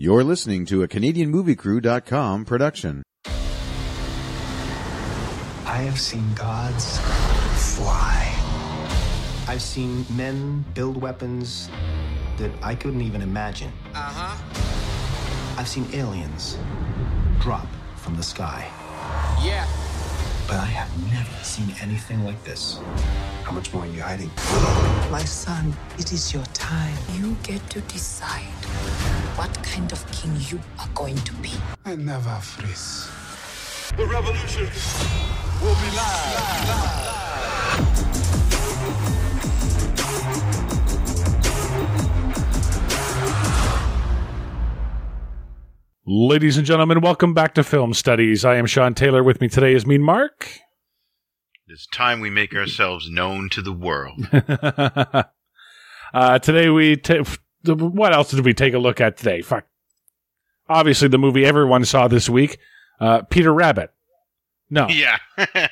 You're listening to a CanadianMovieCrew.com production. I have seen gods fly. I've seen men build weapons that I couldn't even imagine. Uh huh. I've seen aliens drop from the sky. Yeah. But I have never seen anything like this. How much more are you hiding? My son, it is your time. You get to decide what kind of king you are going to be. I never freeze. The revolution will be live. Ladies and gentlemen, welcome back to Film Studies. I am Sean Taylor. With me today is Mean Mark. It's time we make ourselves known to the world. uh, today we ta- what else did we take a look at today? Fuck. Obviously, the movie everyone saw this week, uh, Peter Rabbit. No, yeah.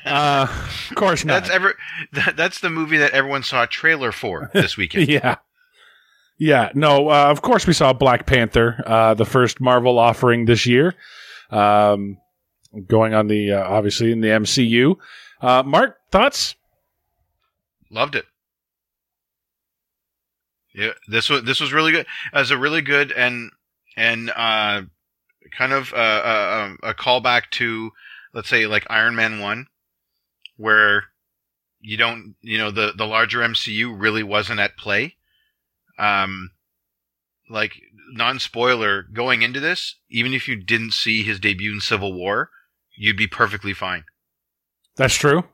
uh, of course not. that's ever that, that's the movie that everyone saw a trailer for this weekend. yeah. Yeah, no, uh, of course we saw Black Panther, uh, the first Marvel offering this year, um, going on the, uh, obviously in the MCU. Uh, Mark, thoughts? Loved it. Yeah, this was this was really good. As a really good and and uh, kind of uh, uh, um, a callback to let's say like Iron Man one, where you don't you know the the larger MCU really wasn't at play. Um, like non spoiler going into this, even if you didn't see his debut in Civil War, you'd be perfectly fine. That's true.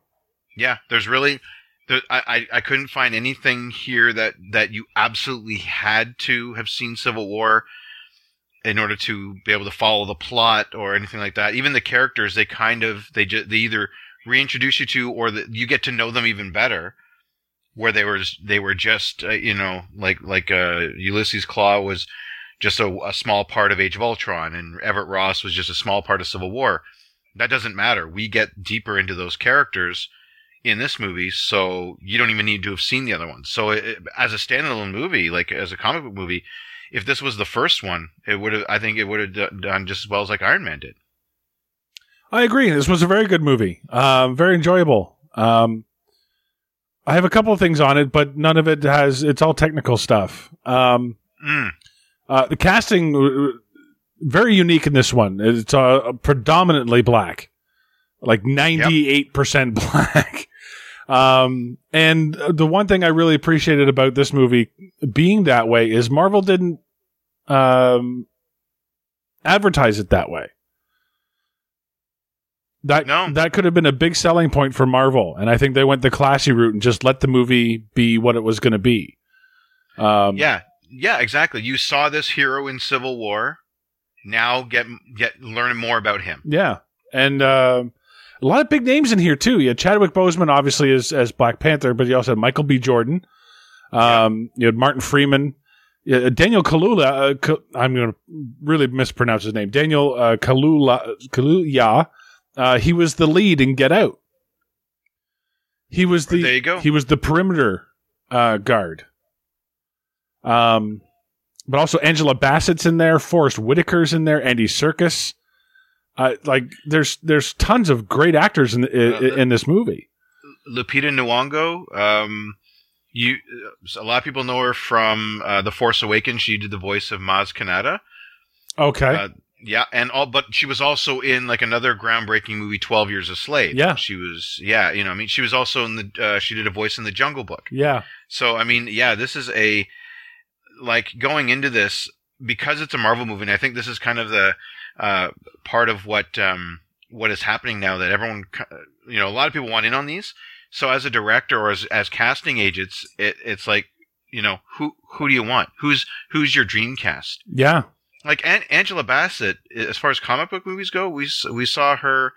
Yeah, there's really, there, I, I couldn't find anything here that that you absolutely had to have seen Civil War in order to be able to follow the plot or anything like that. Even the characters, they kind of they just they either reintroduce you to or that you get to know them even better. Where they were they were just uh, you know like like uh, Ulysses Klaue was just a, a small part of Age of Ultron and Everett Ross was just a small part of Civil War. That doesn't matter. We get deeper into those characters in this movie, so you don't even need to have seen the other ones. So it, as a standalone movie, like as a comic book movie, if this was the first one, it would have. I think it would have done just as well as like Iron Man did. I agree. This was a very good movie. Um, very enjoyable. Um, I have a couple of things on it, but none of it has. It's all technical stuff. Um, Mm. uh, the casting uh, very unique in this one. It's uh, predominantly black, like ninety eight percent black. Um, and the one thing I really appreciated about this movie being that way is Marvel didn't um, advertise it that way. That No. that could have been a big selling point for Marvel, and I think they went the classy route and just let the movie be what it was going to be. Um, Yeah, yeah, exactly. You saw this hero in Civil War. Now get get learn more about him. Yeah, and uh, a lot of big names in here too. You had Chadwick Boseman, obviously as as Black Panther, but you also had Michael B. Jordan. Um, You had Martin Freeman, yeah, Daniel Kalula. Uh, Ka- I'm going to really mispronounce his name. Daniel uh, Kalula Kaluuya. Uh, he was the lead in Get Out. He was the There you go. he was the perimeter uh, guard. Um, but also Angela Bassett's in there, Forest Whitaker's in there, Andy Serkis. Uh, like there's there's tons of great actors in in, Uh, in this movie. Lupita Nyong'o. Um, you a lot of people know her from uh, The Force Awakens. She did the voice of Maz Kanata. Okay, Uh, yeah, and all, but she was also in like another groundbreaking movie, Twelve Years a Slave. Yeah. she was. Yeah, you know, I mean, she was also in the. Uh, she did a voice in the Jungle Book. yeah, So I mean, yeah, this is a like going into this because it's a Marvel movie. And I think this is kind of the uh, part of what um, what is happening now that everyone, you know, a lot of people want in on these. So as a director or as as casting agents, it, it's like you know who who do you want? Who's who's your dream cast? yeah, Like An- Angela Bassett, as far as comic book movies go, we we saw her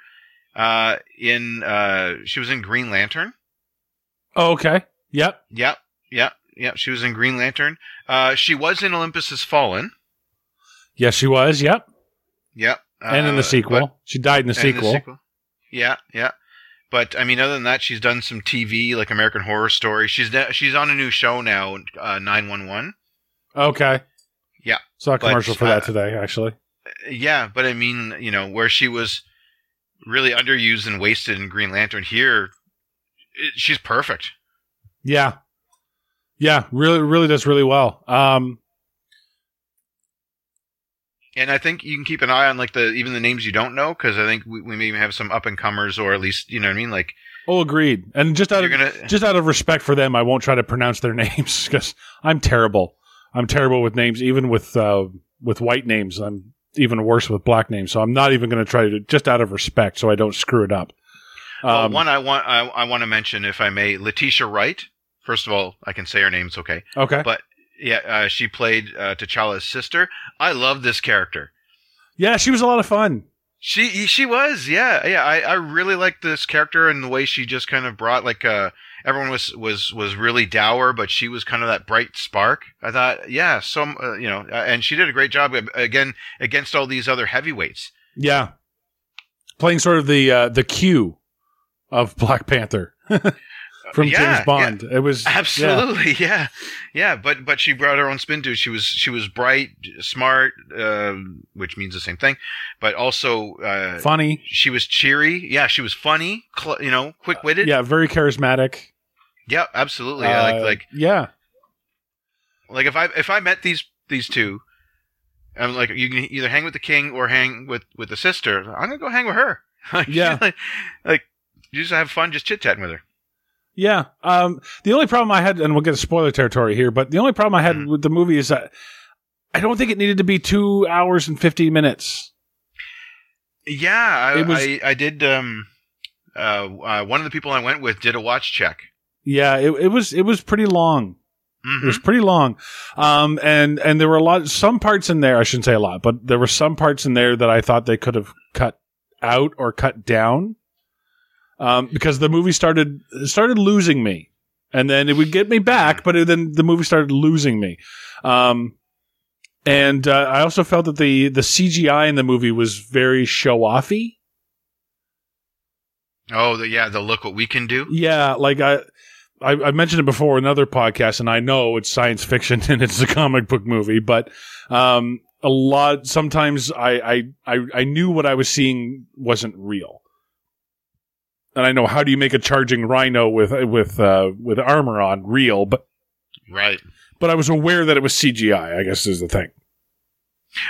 uh, in uh, she was in Green Lantern. oh, okay, yep, Yep, yep, yep. She was in Green Lantern. Uh, she was in Olympus Has Fallen. yes, she was, yep, Yep. and in Uh, the sequel, but- she died in the and in sequel. Yeah, yeah. But I mean, other than that, she's done some TV, like American Horror Story. She's she's on a new show now, uh, Nine One One. Okay, Saw a but, commercial for that uh, today, actually. Yeah, but I mean, you know, where she was really underused and wasted in Green Lantern, here it, she's perfect. Yeah. Yeah, really really does really well. Um And I think you can keep an eye on like the even the names you don't know because I think we, we may have some up and comers or at least you know what I mean. Like oh agreed. And just out of gonna just out of respect for them, I won't try to pronounce their names because I'm terrible. I'm terrible with names, even with uh, with white names. I'm even worse with black names. So I'm not even going to try to just out of respect, so I don't screw it up. well, Um, one I want I, I want to mention if I may, Letitia Wright. First of all, I can say her name's okay. okay. But yeah, uh, she played uh, T'Challa's sister. I love this character. yeah, she was a lot of fun. She she was yeah yeah I, I really liked this character and the way she just kind of brought like uh everyone was was was really dour but she was kind of that bright spark I thought yeah some uh, you know uh, and she did a great job uh, again against all these other heavyweights Yeah, playing sort of the uh, the Q of Black Panther from Yeah, James Bond. It was absolutely yeah. yeah but but she brought her own spin to it she was she was bright smart uh, which means the same thing but also uh, funny. she was cheery yeah she was funny cl- you know quick witted Yeah, very charismatic. Yeah absolutely yeah, like Uh, like yeah, Like if I if I met these these two, I'm like you can either hang with the king or hang with with the sister. I'm gonna go hang with her. Like, Yeah. like, like you just have fun just chit chatting with her. yeah. Um, the only problem I had, and we'll get to spoiler territory here, but the only problem I had Mhm. with the movie is that I don't think it needed to be two hours and fifty minutes. Yeah, I was- I, I did. Um, uh, uh, one of the people I went with did a watch check. Yeah, it, it was it was pretty long. Mhm. It was pretty long, um, and and there were a lot, some parts in there. I shouldn't say a lot, but there were some parts in there that I thought they could have cut out or cut down, um, because the movie started started losing me, and then it would get me back, but it, then the movie started losing me, um, and uh, I also felt that the the CGI in the movie was very show offy. Oh, the, yeah, the look what we can do. Yeah, like I, I, I mentioned it before in another podcast, and I know it's science fiction and it's a comic book movie, but um, a lot sometimes I, I, I, I knew what I was seeing wasn't real. And I know how do you make a charging rhino with with uh, with armor on real, but Right. but I was aware that it was CGI. I guess is the thing.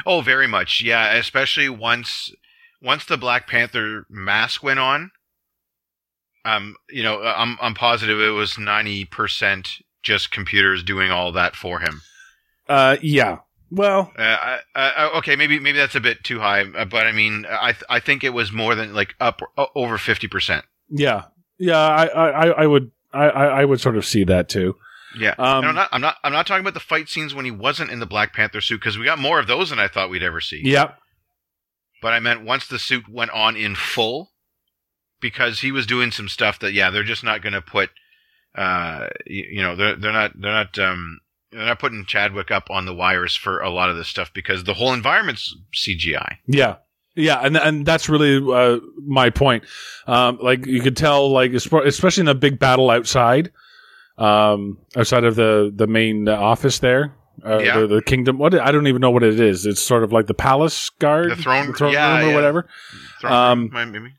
Oh, very much. Yeah, especially once once the Black Panther mask went on. Um, you know, I'm I'm positive it was ninety percent just computers doing all that for him. Uh, yeah. Well, Uh, I, I, okay, maybe maybe that's a bit too high, uh, but I mean, I th- I think it was more than like up over fifty percent. yeah, yeah. I, I, I- would, I, I I would sort of see that too. Yeah, Um, I'm not I'm not I'm not talking about the fight scenes when he wasn't in the Black Panther suit because we got more of those than I thought we'd ever see. Yeah, But I meant once the suit went on in full, because he was doing some stuff that yeah they're just not going to put, uh, you, you know they're they're not they're not um they're not putting Chadwick up on the wires for a lot of this stuff because the whole environment's CGI. Yeah. Yeah, and and that's really uh, my point. Um, like you could tell, like especially in the big battle outside, um, outside of the the main office there, uh, Yeah. the, the kingdom. What I don't even know what it is. It's sort of like the palace guard, The throne- throne yeah, room or yeah. whatever. Throne Um, room, maybe.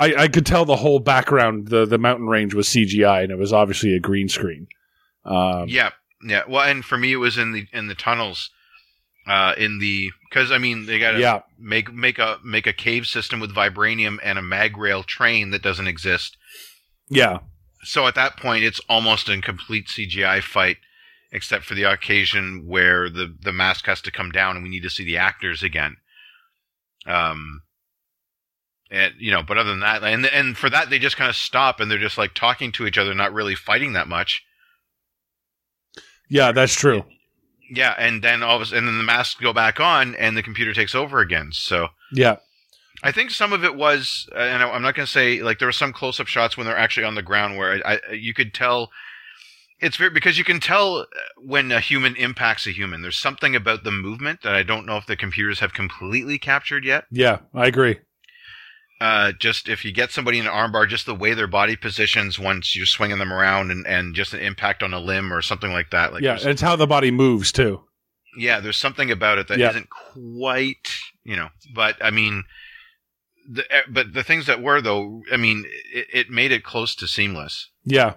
I, I could tell the whole background, the the mountain range was CGI, and it was obviously a green screen. Um, Yeah, yeah. Well, and for me, it was in the in the tunnels, uh, in the because I mean they got to yeah, make make a make a cave system with vibranium and a mag rail train that doesn't exist. yeah, So at that point, it's almost a complete CGI fight, except for the occasion where the the mask has to come down and we need to see the actors again. Um. And you know, but other than that, and and for that they just kind of stop and they're just like talking to each other, not really fighting that much. yeah. That's true. Yeah, and then all of a sudden, and then the masks go back on, and the computer takes over again. So Yeah, I think some of it was, and I'm not going to say like there were some close-up shots when they're actually on the ground where I, I you could tell. It's very because you can tell uh, when a human impacts a human. There's something about the movement that I don't know if the computers have completely captured yet. yeah. I agree. Uh, just if you get somebody in an armbar, just the way their body positions once you're swinging them around, and, and just an impact on a limb or something like that. Like yeah, it's how the body moves too. yeah, there's something about it that Yeah. not quite, you know. But I mean, the eh, but the things that were though, I mean, it, it made it close to seamless. Yeah.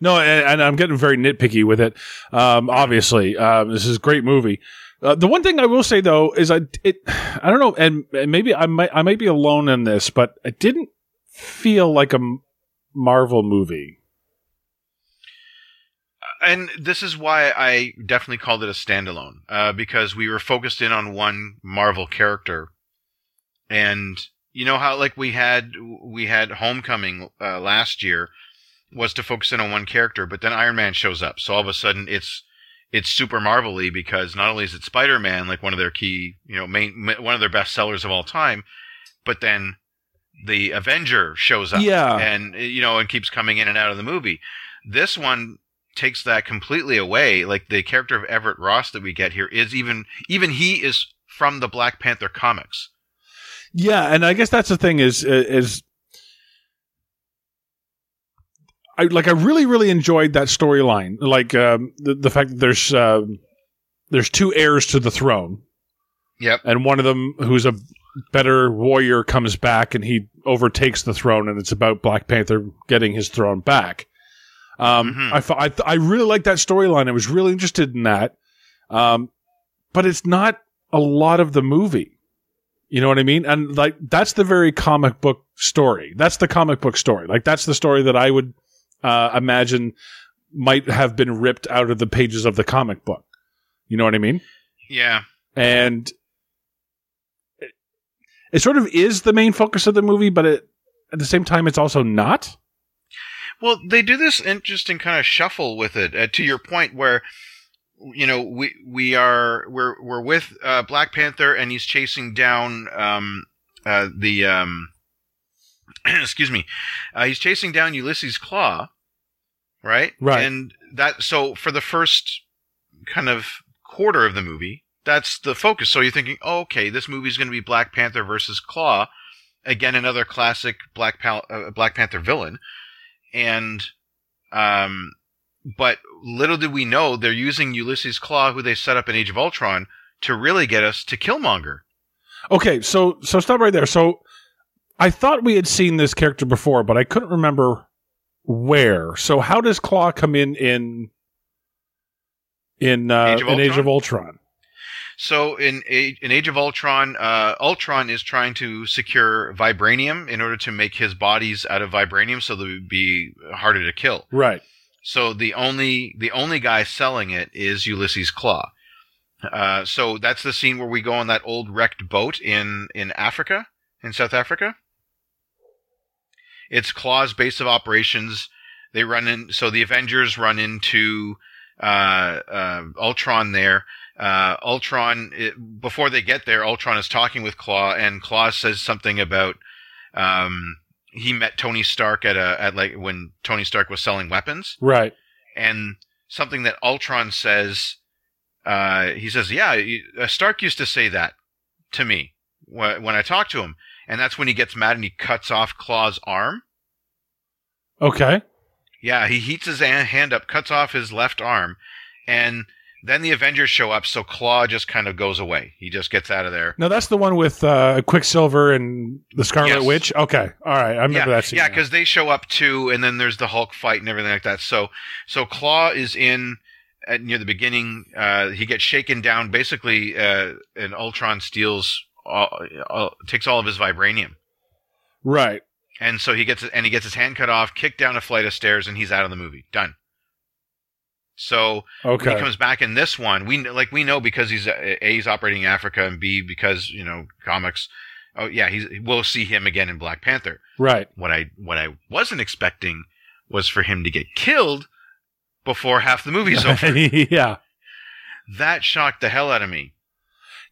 No, and, and I'm getting very nitpicky with it. Um, obviously, um, this is a great movie. Uh, the one thing I will say though is I it I don't know, and, and maybe I might I might be alone in this, but it didn't feel like a Marvel movie. And this is why I definitely called it a standalone, uh, because we were focused in on one Marvel character, and you know how like we had we had Homecoming uh, last year was to focus in on one character, but then Iron Man shows up, so all of a sudden it's it's super Marvel-y because not only is it Spider-Man, like one of their key, you know, main one of their best sellers of all time, but then the Avenger shows up, Yeah. and eh, you know, and keeps coming in and out of the movie. This one takes that completely away. Like the character of Everett Ross that we get here is even even he is from the Black Panther comics. Yeah, and I guess that's the thing is eh, is I like I really really enjoyed that storyline. Like um, the the fact that there's um, there's two heirs to the throne, Yep. and one of them who's a better warrior comes back and he overtakes the throne, and it's about Black Panther getting his throne back. Um, Mhm. I, thought- I th- I really like that storyline. I was really interested in that, um, but it's not a lot of the movie. You know what I mean? And like that's the very comic book story. That's the comic book story. Like that's the story that I would uh, imagine might have been ripped out of the pages of the comic book. You know what I mean? Yeah. and it, it sort of is the main focus of the movie, but it, at the same time, it's also not. Well, they do this interesting kind of shuffle with it. Uh, to your point, where you know we we are we're we're with uh, Black Panther, and he's chasing down um, uh, the um, excuse me, uh, he's chasing down Ulysses Klaue, right? Right. And that so for the first kind of quarter of the movie, that's the focus. So you're thinking, oh, okay, this movie's going to be Black Panther versus Klaue, again another classic Black Pal- uh, Black Panther villain, and um, but little did we know they're using Ulysses Klaue, who they set up in Age of Ultron, to really get us to Killmonger. Okay, so so stop right there. So I thought we had seen this character before, but I couldn't remember where. So how does Klaue come in in in uh, Age of in Age Ultron? of Ultron? So in Age, in Age of Ultron, uh, Ultron is trying to secure vibranium in order to make his bodies out of vibranium, so they would be harder to kill. Right. So the only the only guy selling it is Ulysses Klaue. Uh, so that's the scene where we go on that old wrecked boat in in Africa, in South Africa. It's Klaue's base of operations. They run in, so the Avengers run into uh, uh, Ultron there. Uh, Ultron, it, before they get there, Ultron is talking with Klaue, and Klaue says something about um, he met Tony Stark at a at like when Tony Stark was selling weapons, Right. and something that Ultron says. Uh, he says, "Yeah, uh, Stark used to say that to me when I talked to him," and that's when he gets mad and he cuts off Klaue's arm. Okay. Yeah, he heats his hand up, cuts off his left arm, and then the Avengers show up. So Klaue just kind of goes away. He just gets out of there. No, that's the one with uh, Quicksilver and the Scarlet Yes. Witch. Okay. All right. I remember yeah, that scene. yeah, because they show up too, and then there's the Hulk fight and everything like that. So, so Klaue is in at near the beginning. Uh, he gets shaken down, basically, uh, and Ultron steals, all, all, takes all of his vibranium, right. and so he gets and he gets his hand cut off, kicked down a flight of stairs, and he's out of the movie. Done. So when Okay. he comes back in this one, we like we know because he's a he's operating in Africa, and b because you know comics. Oh yeah, he's we'll see him again in Black Panther. right. What I what I wasn't expecting was for him to get killed before half the movie's over. yeah. that shocked the hell out of me.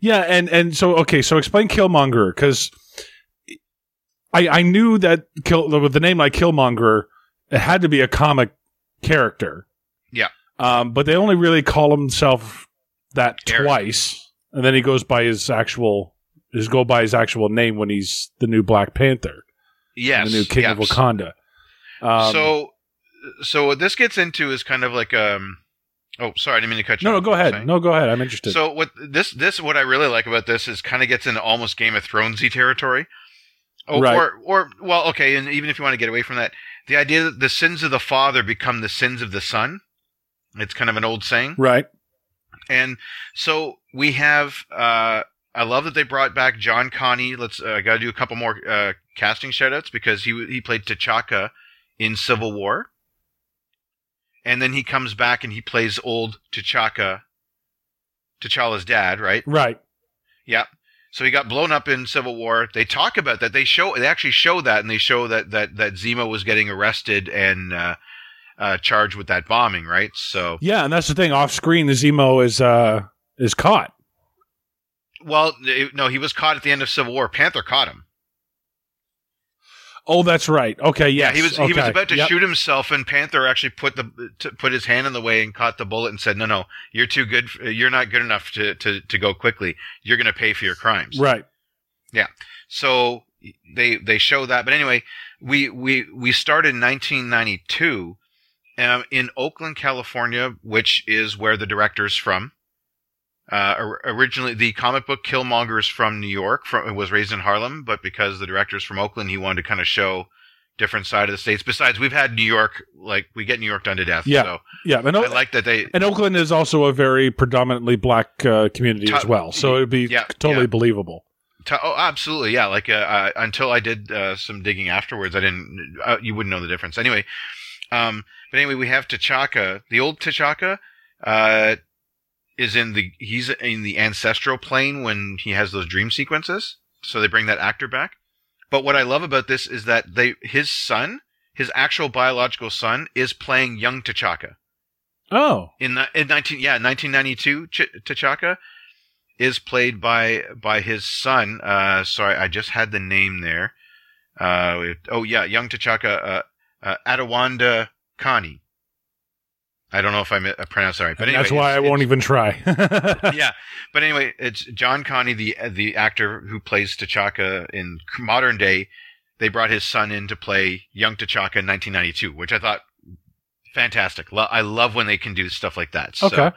Yeah, and and so okay, so explain Killmonger because I I knew that kill with the name like Killmonger, it had to be a comic character. Yeah. Um, but they only really call himself that twice, and then he goes by his actual his go by his actual name when he's the new Black Panther, Yes, the new King of Wakanda. Um, so, so what this gets into is kind of like um, Oh, sorry, I didn't mean to cut you. No, no, go What were you ahead. saying? No, go ahead. I'm interested. So what this this what I really like about this is kind of gets into almost Game of Thronesy territory. Oh, Right. Or or well, okay, and even if you want to get away from that, the idea that the sins of the father become the sins of the son. It's kind of an old saying. right. And so we have. Uh, I love that they brought back John Kani. Let's. uh, I got to do a couple more uh, casting shoutouts because he he played T'Chaka in Civil War, and then he comes back and he plays old T'Chaka, T'Challa's dad, right? Right. Yeah. So he got blown up in Civil War. They talk about that. They show. They actually show that, and they show that that that Zemo was getting arrested and uh, uh, charged with that bombing, right? So Yeah, and that's the thing. Off screen, the Zemo is uh is caught. Well, no, he was caught at the end of Civil War. Panther caught him. Oh, that's right. Okay. Yes. Yeah, he was he was about to Yep. shoot himself, and Panther actually put the to put his hand in the way and caught the bullet and said, "No, no, you're too good. f- You're not good enough to to to go quickly. You're going to pay for your crimes." Right. Yeah. So they they show that, but anyway, we we we started in 1992 um, in Oakland, California, which is where the director's from. Uh, originally, the comic book Killmonger is from New York. From was raised in Harlem, but because the director's from Oakland, he wanted to kind of show different side of the states. Besides, we've had New York, like we get New York done to death. Yeah. So Yeah. And, I like that they. and Oakland is also a very predominantly black uh, community To- as well, so it'd be Yeah, totally yeah. believable. To, oh, absolutely, yeah. Like uh, uh, until I did uh, some digging afterwards, I didn't. Uh, you wouldn't know the difference anyway. Um, but anyway, we have T'Chaka. The old T'Chaka uh, is in the he's in the ancestral plane when he has those dream sequences. So they bring that actor back. But what I love about this is that they his son, his actual biological son, is playing young T'Chaka Oh. in the, in 19 yeah 1992 Ch- T'Chaka is played by by his son uh sorry I just had the name there uh oh yeah young T'Chaka uh, uh Adewanda Kani I don't know if I mi- I pronounced that right but anyway that's why I won't even try. yeah but anyway it's John Kani the the actor who plays T'Chaka in modern day they brought his son in to play young T'Chaka in 1992 which I thought fantastic Lo- I love when they can do stuff like that so, Okay.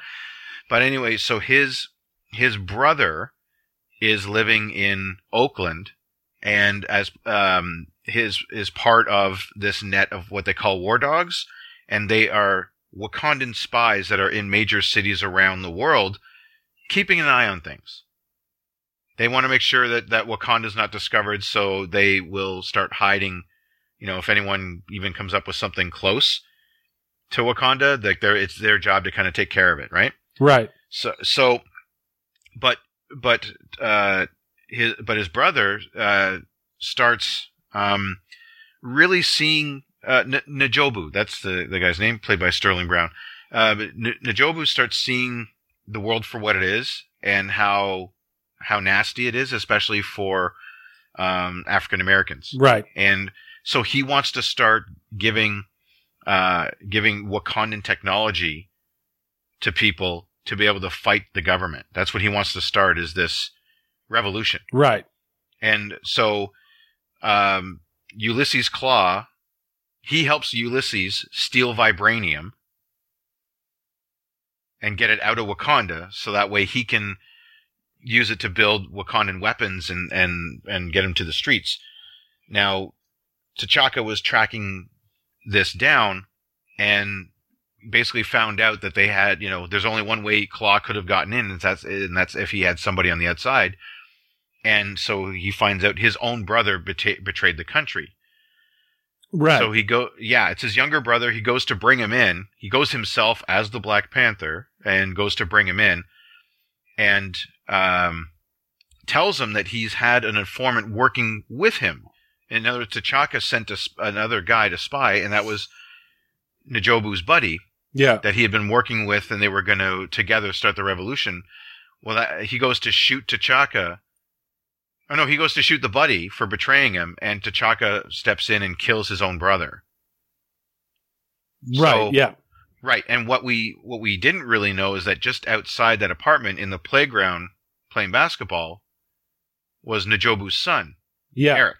but anyway, so his his brother is living in Oakland, and as um his is part of this net of what they call war dogs, and they are Wakandan spies that are in major cities around the world, keeping an eye on things. They want to make sure that that Wakanda's not discovered, so they will start hiding. You know, if anyone even comes up with something close to Wakanda, like they're, it's their job to kind of take care of it, right? right. So so, but but uh, his but his brother uh, starts um, really seeing uh, N- N'Jobu. That's the the guy's name, played by Sterling Brown. Uh, N- starts seeing the world for what it is and how how nasty it is, especially for um, African Americans Right. and so he wants to start giving uh, giving Wakandan technology to people to be able to fight the government. That's what he wants to start is this revolution. Right. And so um, Ulysses Klaue, he helps Ulysses steal vibranium and get it out of Wakanda, so that way he can use it to build Wakandan weapons and and and get them to the streets. Now, T'Chaka was tracking this down and basically found out that they had, you know, there's only one way Klaue could have gotten in, and that's and that's if he had somebody on the outside. And so he finds out his own brother beta- betrayed the country. Right. So he go, yeah, it's his younger brother. He goes to bring him in. He goes himself as the Black Panther and goes to bring him in, and um, tells him that he's had an informant working with him. In other words, T'Chaka sent a, another guy to spy, and that was N'Jobu's buddy yeah. that he had been working with, and they were going to together start the revolution. Well, that, he goes to shoot T'Chaka. Oh no, he goes to shoot the buddy for betraying him, and T'Chaka steps in and kills his own brother. Right. So- yeah. Right, and what we what we didn't really know is that just outside that apartment in the playground playing basketball was N'Jobu's son, Yeah. Erik.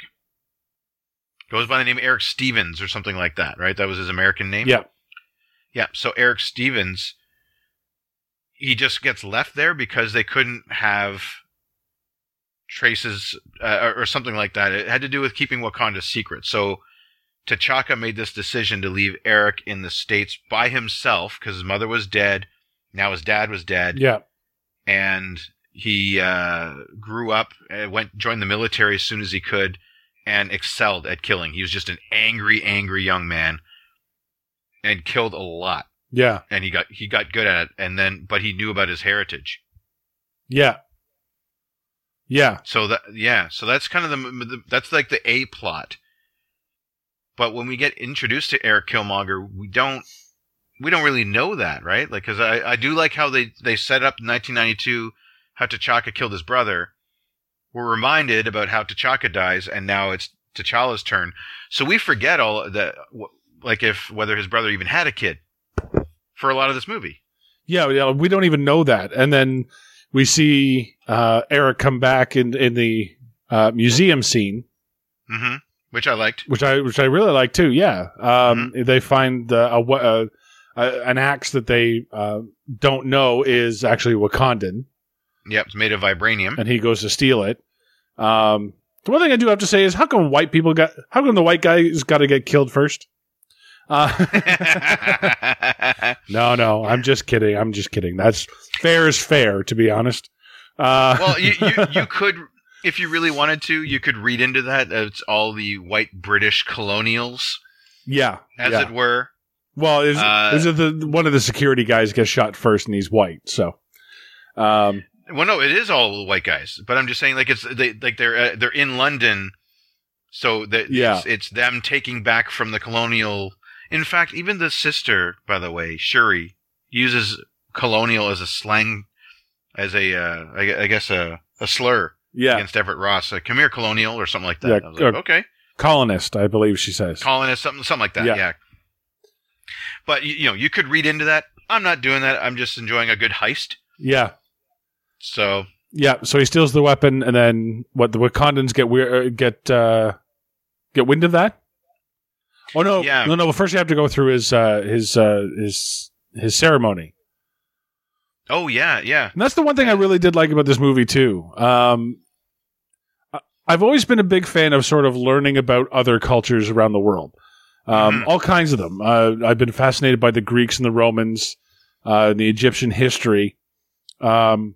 Goes by the name Erik Stevens or something like that, right? That was his American name. Yeah. Yeah. So Erik Stevens he just gets left there because they couldn't have traces uh, or, or something like that. It had to do with keeping Wakanda secret. So T'Chaka made this decision to leave Erik in the states by himself because his mother was dead. Now his dad was dead, Yeah. and he uh, grew up, uh, went joined the military as soon as he could, and excelled at killing. He was just an angry, angry young man, and killed a lot. Yeah. And he got he got good at it. And then, but he knew about his heritage. Yeah. Yeah. So that yeah, so that's kind of the, the that's like the A plot. But when we get introduced to Erik Killmonger, we don't we don't really know that, right? Like, because I I do like how they they set up 1992 how T'Chaka killed his brother. We're reminded about how T'Chaka dies, and now it's T'Challa's turn. So we forget all that, like if whether his brother even had a kid for a lot of this movie. Yeah, yeah, we don't even know that. And then we see uh, Erik come back in in the uh, museum scene, hmm Which I liked. which I which I really like too. Yeah, um, they find uh, a, uh, a an axe that they uh, don't know is actually Wakandan, Yep, it's made of vibranium. and he goes to steal it. Um, the one thing I do have to say is, how come white people got? How come the white guys got to get killed first? Uh, no, no, I'm just kidding. I'm just kidding. That's fair is fair, to be honest. Uh, well, you, you you could, if you really wanted to, you could read into that. It's all the white British colonials, yeah, as yeah. it were. Well, is Uh, is it the one of the security guys gets shot first and he's white? So, um, Well, no, it is all the white guys, but I'm just saying, like it's they like they're uh, they're in London, so that Yeah. it's, it's them taking back from the colonial. In fact, even the sister, by the way, Shuri, uses colonial as a slang, as a uh, I, I guess a a slur yeah, against Everett Ross. Uh, Come here, colonial, or something like that. Yeah, I was like, okay. colonist, I believe she says. colonist, something, something like that. Yeah. Yeah. But you, you know, you could read into that. I'm not doing that. I'm just enjoying a good heist. yeah, So yeah. So he steals the weapon, and then what? The Wakandans get weird, uh, get uh, get wind of that. Oh no, Yeah. no, no. Well, first you have to go through his uh, his uh, his his ceremony. oh yeah, yeah, And that's the one thing I really did like about this movie too. Um, I've always been a big fan of sort of learning about other cultures around the world, um, Mhm. all kinds of them. Uh, I've been fascinated by the Greeks and the Romans, uh, the Egyptian history. Um,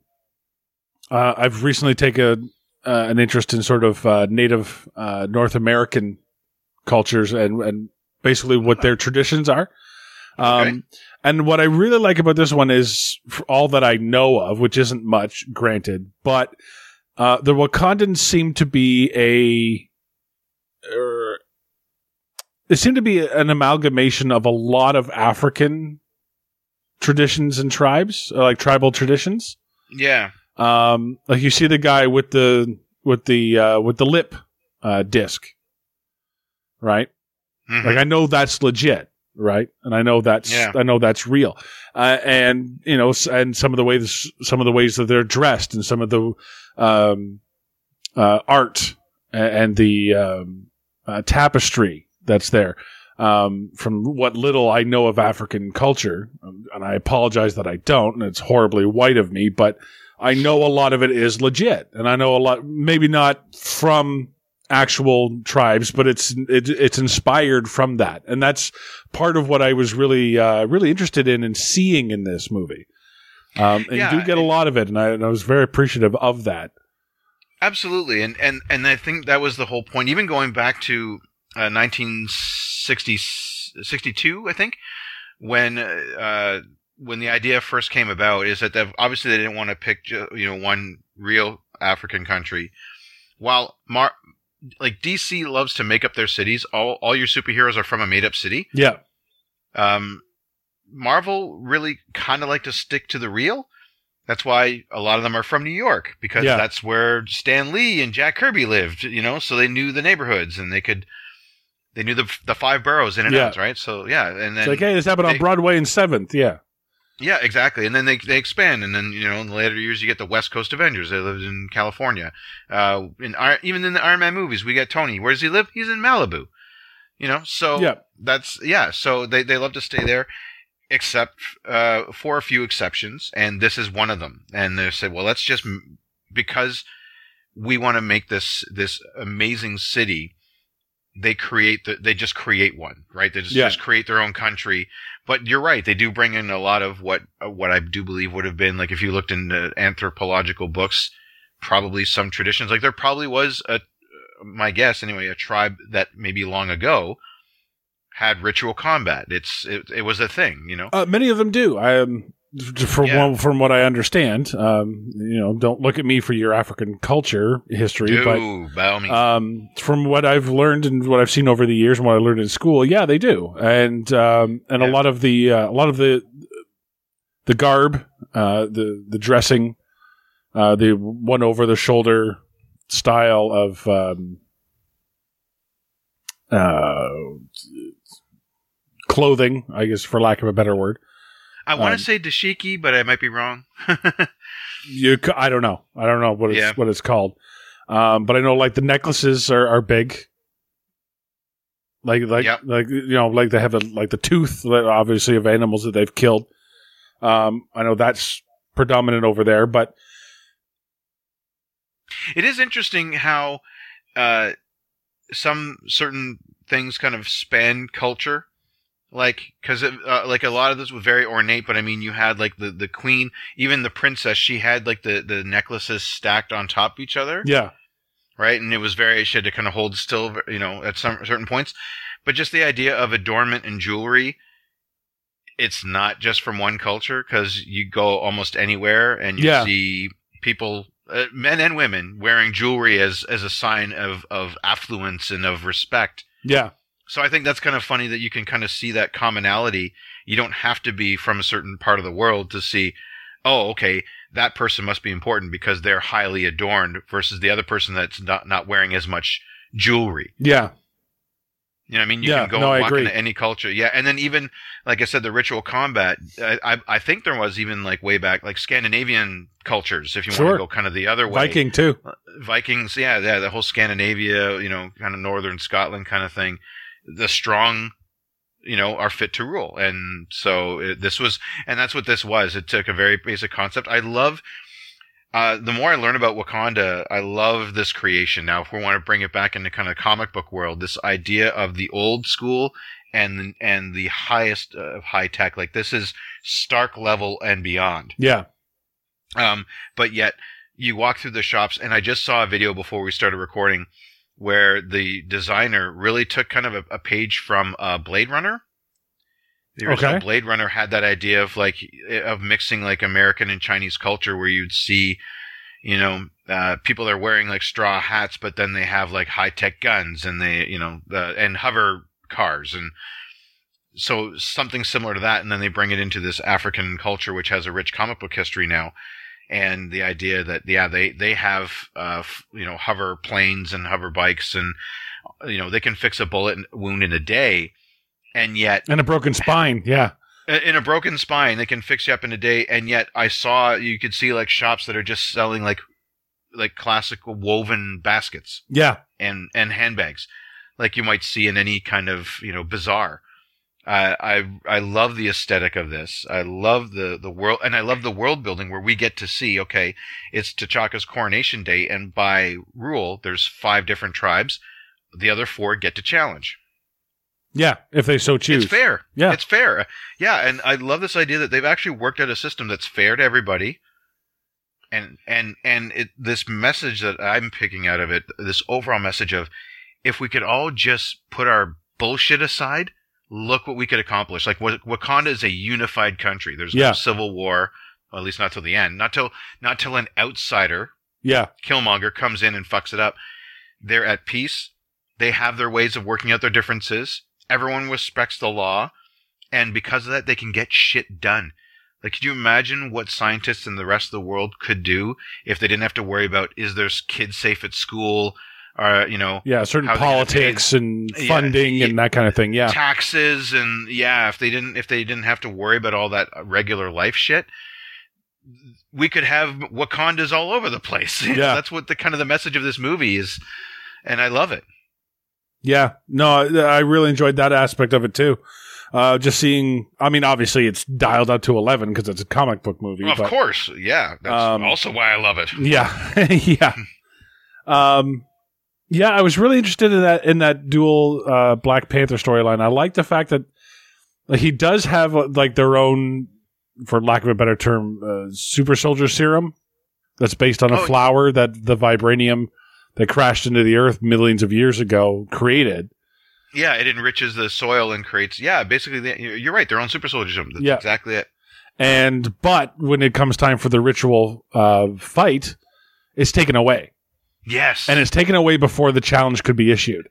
uh, I've recently taken uh, an interest in sort of uh, Native uh, North American cultures and and basically what their traditions are. Um, Okay. and what I really like about this one is for all that I know of, which isn't much, granted, but uh, the Wakandans seem to be a. Er, they seem to be an amalgamation of a lot of African traditions and tribes, uh, like tribal traditions. yeah. Um, like you see the guy with the with the uh, with the lip uh, disc, right? Mhm. Like I know that's legit, right? And I know that's Yeah. I know that's real. Uh, and you know, and some of the ways some of the ways that they're dressed, and some of the um, uh, art and the um, uh, tapestry that's there. Um, from what little I know of African culture, um, and I apologize that I don't, and it's horribly white of me, but I know a lot of it is legit, and I know a lot, maybe not from actual tribes, but it's it, it's inspired from that, and that's part of what I was really uh, really interested in and seeing in this movie. Um, and Yeah, you do get a lot of it, and I, and I was very appreciative of that. Absolutely, and and and I think that was the whole point. Even going back to uh, 1962, I think, when uh, when the idea first came about, is that obviously they didn't want to pick you know one real African country. While Mar- like DC loves to make up their cities, all all your superheroes are from a made up city. Yeah, Um, Marvel really kind of like to stick to the real. That's why a lot of them are from New York because Yeah. that's where Stan Lee and Jack Kirby lived. You know, so they knew the neighborhoods and they could they knew the the five boroughs in and Yeah. out, right? So yeah, and then it's like hey, this happened on Broadway in Seventh. Yeah, yeah, exactly. And then they they expand, and then you know in the later years you get the West Coast Avengers. They lived in California. Uh, in even in the Iron Man movies, we get Tony. Where does he live? He's in Malibu. You know, so Yeah. that's yeah. So they they love to stay there, except uh, for a few exceptions, and this is one of them. And they said, well, let's just because we want to make this this amazing city. They create the, they just create one, right? They just, Yeah. just create their own country. But you're right. They do bring in a lot of what uh, what I do believe would have been like if you looked into anthropological books, probably some traditions. Like there probably was a my guess anyway, a tribe that maybe long ago had ritual combat. It's it, it was a thing, you know. Uh, many of them do. I um, from Yeah. what, from what I understand, um, you know, don't look at me for your African culture history, but by all means. um, from what I've learned and what I've seen over the years and what I learned in school, yeah, they do, and um, and a lot of the uh, a lot of the the garb, uh, the the dressing, uh, the one over the shoulder style of um, uh, clothing, I guess, for lack of a better word. I want um, to say dashiki, but I might be wrong. You, I don't know. I don't know what it's Yeah. what it's called. Um, but I know like the necklaces are, are big. Like like Yep. like you know like they have a like the tooth obviously of animals that they've killed. Um, I know that's predominant over there, but it is interesting how uh, some certain things kind of span culture. Like, because uh, like a lot of this was very ornate, but I mean, you had like the the queen, even the princess. She had like the the necklaces stacked on top of each other. yeah, right? And it was very she had to kind of hold still, you know, at some certain points. But just the idea of adornment and jewelry, it's not just from one culture because you go almost anywhere and you Yeah. see people, uh, men and women, wearing jewelry as as a sign of of affluence and of respect. yeah, So I think that's kind of funny that you can kind of see that commonality. You don't have to be from a certain part of the world to see, oh, okay, that person must be important because they're highly adorned versus the other person that's not, not wearing as much jewelry. yeah, You know what I mean? You Yeah, can go no, and walk into any culture. Yeah. And then even, like I said, the ritual combat, I, I, I think there was even like way back, like Scandinavian cultures, if you want to go kind of the other way. Viking too. Uh, Vikings, yeah, yeah, the whole Scandinavia, you know, kind of northern Scotland kind of thing. The strong, you know, are fit to rule, and so it, this was, and that's what this was. It took a very basic concept. I love. Uh, the more I learn about Wakanda, I love this creation. Now, if we want to bring it back into kind of comic book world, this idea of the old school and and the highest of high tech, like this is Stark level and beyond. Yeah, Um, but yet you walk through the shops, and I just saw a video before we started recording where the designer really took kind of a, a page from uh, Blade Runner. The original Okay. Blade Runner had that idea of like of mixing like American and Chinese culture, where you'd see, you know, uh, people are wearing like straw hats, but then they have like high tech guns, and they, you know, the, and hover cars, and so something similar to that, and then they bring it into this African culture, which has a rich comic book history now, and the idea that yeah, they they have uh f- you know hover planes and hover bikes, and you know they can fix a bullet wound in a day, and yet and a broken spine. Yeah, in a broken spine they can fix you up in a day, and yet I saw you could see like shops that are just selling like like classical woven baskets yeah, and and handbags, like you might see in any kind of you know bazaar. Uh, I I love the aesthetic of this. I love the the world, and I love the world building where we get to see. Okay, it's T'Chaka's coronation day, and by rule, there's five different tribes. The other four get to challenge. yeah. If they so choose. It's fair. Yeah. It's fair. Yeah, and I love this idea that they've actually worked out a system that's fair to everybody. And and and it, this message that I'm picking out of it, this overall message of if we could all just put our bullshit aside, look what we could accomplish. Like Wakanda is a unified country. There's Yeah. no civil war, well, at least not till the end. Not till not till an outsider Yeah, Killmonger comes in and fucks it up. They're at peace. They have their ways of working out their differences. Everyone respects the law. And because of that, they can get shit done. Like, could you imagine what scientists in the rest of the world could do if they didn't have to worry about is their kid safe at school? Or, you know, yeah. Certain How they get paid. politics and funding yeah. and that kind of thing. Yeah, taxes and yeah, if they didn't, if they didn't have to worry about all that regular life shit, we could have Wakandas all over the place. Yeah. That's what the kind of the message of this movie is. And I love it. Yeah, no, I really enjoyed that aspect of it too. Uh, just seeing, I mean, obviously it's dialed up to 11 because it's a comic book movie. of but, course, yeah. That's Um, also why I love it. Yeah. yeah. Um, yeah, I was really interested in that, in that dual, uh, Black Panther storyline. I like the fact that like, he does have uh, like their own, for lack of a better term, uh, super soldier serum that's based on a Oh, flower that the vibranium that crashed into the earth millions of years ago created. Yeah, it enriches the soil and creates. Yeah, basically, the, you're right. Their own super soldiers. That's Yeah. exactly it. And, but when it comes time for the ritual, uh, fight, it's taken away. Yes, And it's taken away before the challenge could be issued.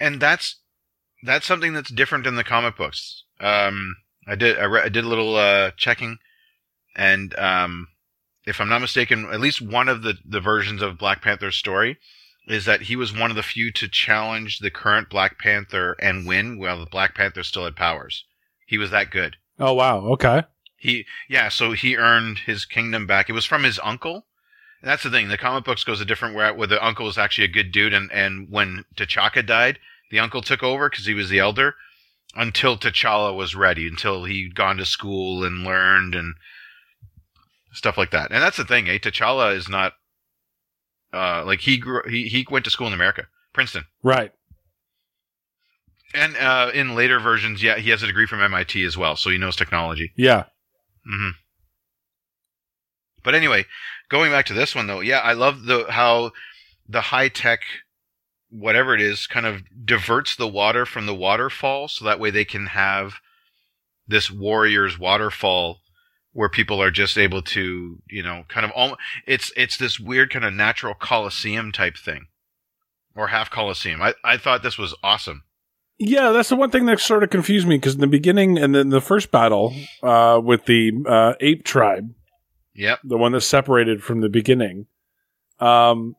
and that's that's something that's different in the comic books. Um, I did I, re- I did a little uh, checking, and um, if I'm not mistaken, at least one of the the versions of Black Panther's story is that he was one of the few to challenge the current Black Panther and win, while the Black Panther still had powers. He was that good. Oh, wow. Okay. He yeah, so he earned his kingdom back. It was from his uncle. And that's the thing. The comic books goes a different way where the uncle was actually a good dude and and when T'Chaka died, the uncle took over cuz he was the elder until T'Challa was ready, until he'd gone to school and learned and stuff like that. And that's the thing, eh? T'Challa is not uh like he grew he he went to school in America, Princeton. Right. And uh in later versions, yeah, he has a degree from MIT as well, so he knows technology. Yeah. hmm But anyway, going back to this one though, yeah, I love the how the high tech, whatever it is, kind of diverts the water from the waterfall, so that way they can have this warrior's waterfall where people are just able to, you know, kind of all. It's it's this weird kind of natural coliseum type thing, or half coliseum. I I thought this was awesome. Yeah, that's the one thing that sort of confused me because in the beginning and then the first battle uh, with the uh, ape tribe, Yep. the one that separated from the beginning, um,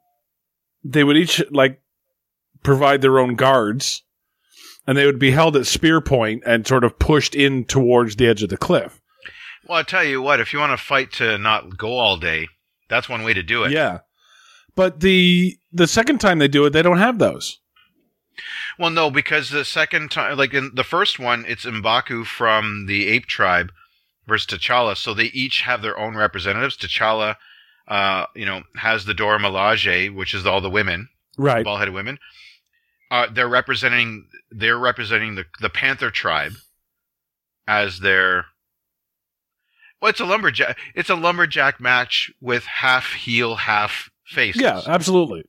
they would each like provide their own guards, and they would be held at spear point and sort of pushed in towards the edge of the cliff. Well, I tell you what, if you want to fight to not go all day, that's one way to do it. Yeah, but the the second time they do it, they don't have those. Well, no, because the second time, like in the first one, it's Mbaku from the ape tribe versus T'Challa, so they each have their own representatives. T'Challa, uh, you know, has the Dora Milaje, which is all the women, Right. bald-headed women. Uh, they're representing they're representing the the Panther tribe as their. Well, it's a lumberjack. It's a lumberjack match with half heel, half face. Yeah, absolutely.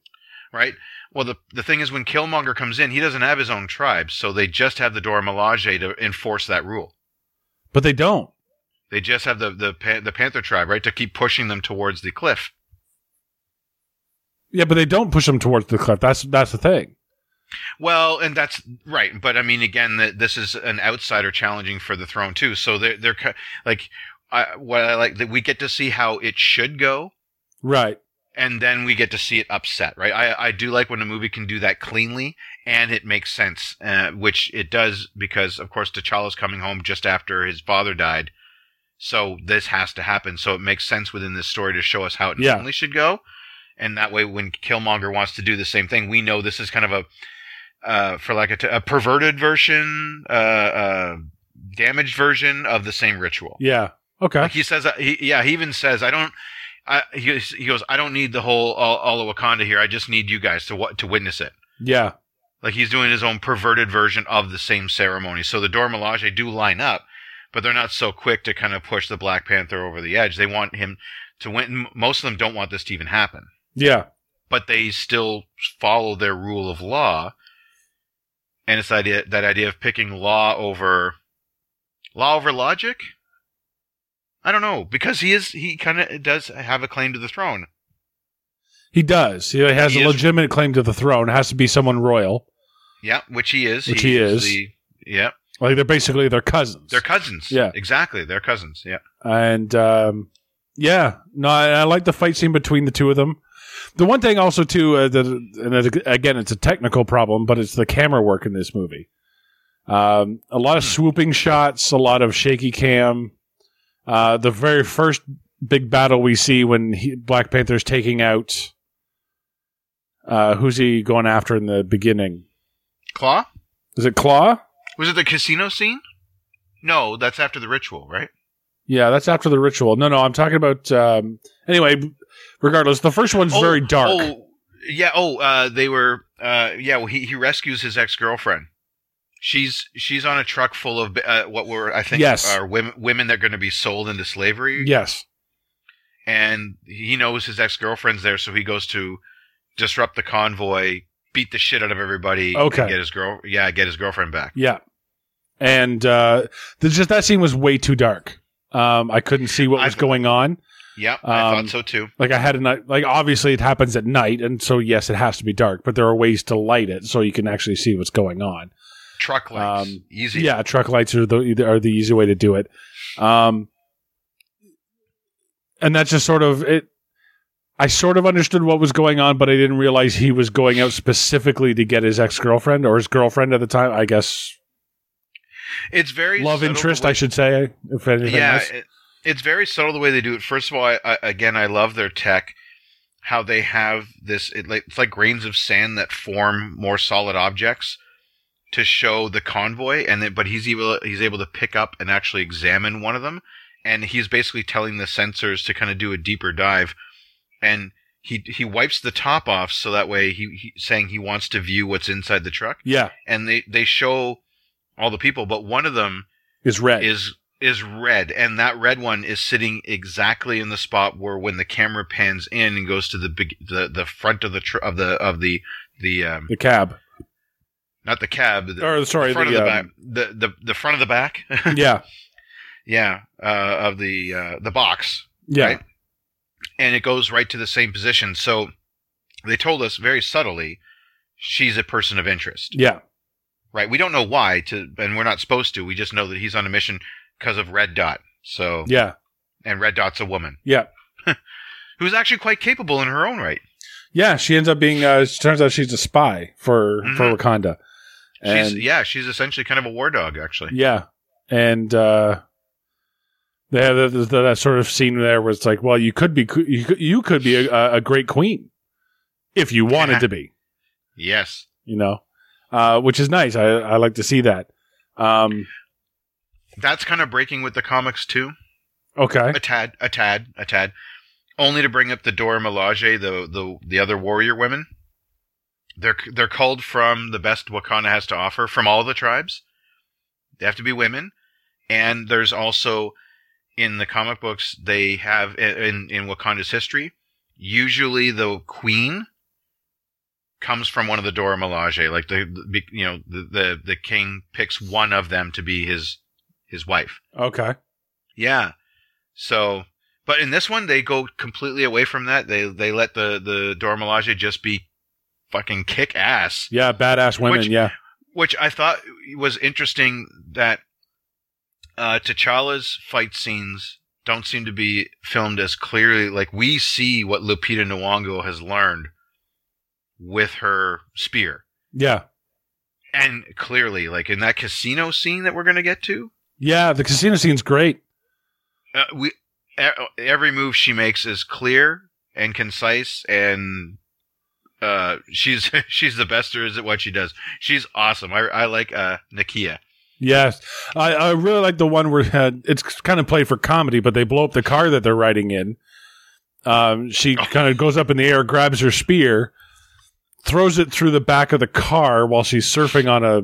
right? Well, the the thing is, when Killmonger comes in, he doesn't have his own tribe, so they just have the Dora Milaje to enforce that rule. But they don't. They just have the the Pan- the Panther tribe, right, to keep pushing them towards the cliff. Yeah, but they don't push them towards the cliff. That's that's the thing. Well, and that's right, but I mean, again, that this is an outsider challenging for the throne too. So they're they're like, I, what I like that we get to see how it should go, Right. and then we get to see it upset, right? I, I do like when a movie can do that cleanly and it makes sense, uh, which it does because, of course, T'Challa's coming home just after his father died. So this has to happen. So it makes sense within this story to show us how it Yeah. normally should go. And that way, when Killmonger wants to do the same thing, we know this is kind of a, uh, for like a, t- a perverted version, uh, uh, damaged version of the same ritual. Yeah. Okay. Like he says, uh, he, yeah, he even says, I don't. I, he, goes- he goes, I don't need the whole all, all of Wakanda here. I just need you guys to wa- to witness it. Yeah. Like he's doing his own perverted version of the same ceremony. So the Milaje do line up, but they're not so quick to kind of push the Black Panther over the edge. They want him to win. Most of them don't want this to even happen, Yeah. but they still follow their rule of law. And it's idea that idea of picking law over law over logic. I don't know because he is he kind of does have a claim to the throne. He does. He has He a is- legitimate claim to the throne. It has to be someone royal. Yeah, which he is. Which he He's is. The, yeah, Like they're basically their cousins. they're cousins. Yeah. exactly. They're cousins. Yeah. and um, yeah, no, I, I like the fight scene between the two of them. The one thing also too, uh, that and again, it's a technical problem, but it's the camera work in this movie. Um, a lot of swooping shots, a lot of shaky cam. Uh, the very first big battle we see when he, Black Panther's taking out. Uh, who's he going after in the beginning? Klaue. Is it Klaue? Was it the casino scene? No, that's after the ritual, right? Yeah, that's after the ritual. No, no, I'm talking about. Um, anyway, regardless, the first one's very dark. Oh, yeah. Oh, uh, they were. Uh, yeah. Well, he he rescues his ex girlfriend. She's she's on a truck full of uh, what were I think Yes. are women women that are going to be sold into slavery. Yes. and he knows his ex girlfriend's there, so he goes to disrupt the convoy, beat the shit out of everybody, Okay. and get his girl. Yeah, get his girlfriend back. Yeah. And uh, just that scene was way too dark. Um, I couldn't see what I- was going on. Yep, I Um, thought so too. Like I had a night. Like obviously it happens at night, and so yes, it has to be dark. But there are ways to light it so you can actually see what's going on. Truck lights, um, easy. Yeah, truck lights are the are the easy way to do it. Um, and that's just sort of it. I sort of understood what was going on, but I didn't realize he was going out specifically to get his ex girlfriend or his girlfriend at the time. I guess it's very love interest, way- I should say. If anything, yeah, it, it's very subtle the way they do it. First of all, I, I, again, I love their tech. How they have this, it, like, it's like grains of sand that form more solid objects to show the convoy, and then, but he's able he's able to pick up and actually examine one of them, and he's basically telling the sensors to kind of do a deeper dive, and he he wipes the top off so that way he, he saying he wants to view what's inside the truck, yeah, and they they show all the people, but one of them is red. is is red, and that red one is sitting exactly in the spot where when the camera pans in and goes to the big the, the front of the tr- of the of the the um, the cab. not the cab the, Or, sorry, the front the, of the um, back the, the the front of the back. Yeah, yeah uh, of the uh, the box. Yeah, Right. And it goes right to the same position so they told us very subtly she's a person of interest yeah, right we don't know why to and we're not supposed to we just know that he's on a mission because of red dot so yeah, and red dot's a woman yeah. who's actually quite capable in her own right. Yeah, she ends up being. Uh, turns out she's a spy for for Mhm. Wakanda. And She's yeah, she's essentially kind of a war dog, actually. yeah, and uh, they have that sort of scene there where it's like, well, you could be you could, you could be a, a great queen if you wanted to be, Yes, you know, uh, which is nice. I I like to see that. Um, that's kind of breaking with the comics too. okay, A tad, a tad, a tad. Only to bring up the Dora Milaje, the the the other warrior women. They're they're culled from the best Wakanda has to offer from all the tribes. They have to be women, and there's also in the comic books they have in in Wakanda's history. Usually, the queen comes from one of the Dora Milaje, like the, the you know the, the the king picks one of them to be his his wife. okay, Yeah. So, but in this one, they go completely away from that. They they let the the Dora Milaje just be fucking kick ass, yeah, badass women, Which- yeah, which I thought was interesting. That uh, T'Challa's fight scenes don't seem to be filmed as clearly. Like we see what Lupita Nyong'o has learned with her spear, yeah, and clearly, like in that casino scene that we're gonna get to, yeah. The casino scene's great. uh, we every move she makes is clear and concise and uh she's she's the best there is at what she does she's awesome i, I like uh nakia Yes, I, I really like the one where uh, it's kind of played for comedy, but they blow up the car that they're riding in. Um, she kind of goes up in the air, grabs her spear, throws it through the back of the car while she's surfing on a.